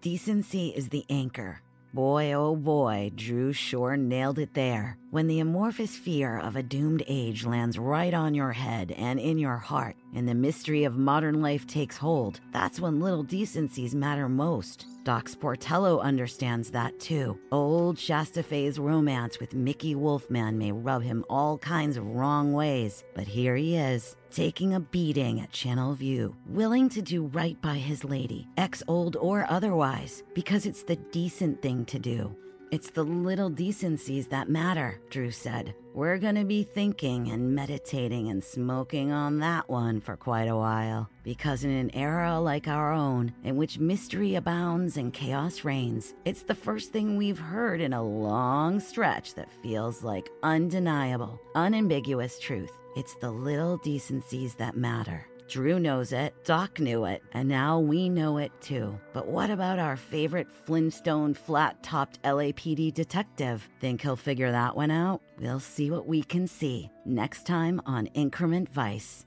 Decency is the anchor. Boy, oh boy, Drew sure nailed it there. When the amorphous fear of a doomed age lands right on your head and in your heart, and the mystery of modern life takes hold, that's when little decencies matter most. Doc Sportello understands that too. Old Shasta Fay's romance with Mickey Wolfmann may rub him all kinds of wrong ways, but here he is, taking a beating at Channel View, willing to do right by his lady, ex old or otherwise, because it's the decent thing to do. It's the little decencies that matter, Drew said. We're gonna be thinking and meditating and smoking on that one for quite a while. Because in an era like our own, in which mystery abounds and chaos reigns, it's the first thing we've heard in a long stretch that feels like undeniable, unambiguous truth. It's the little decencies that matter. Drew knows it, Doc knew it, and now we know it too. But what about our favorite Flintstone flat topped LAPD detective? Think he'll figure that one out? We'll see what we can see next time on Inherent Vice.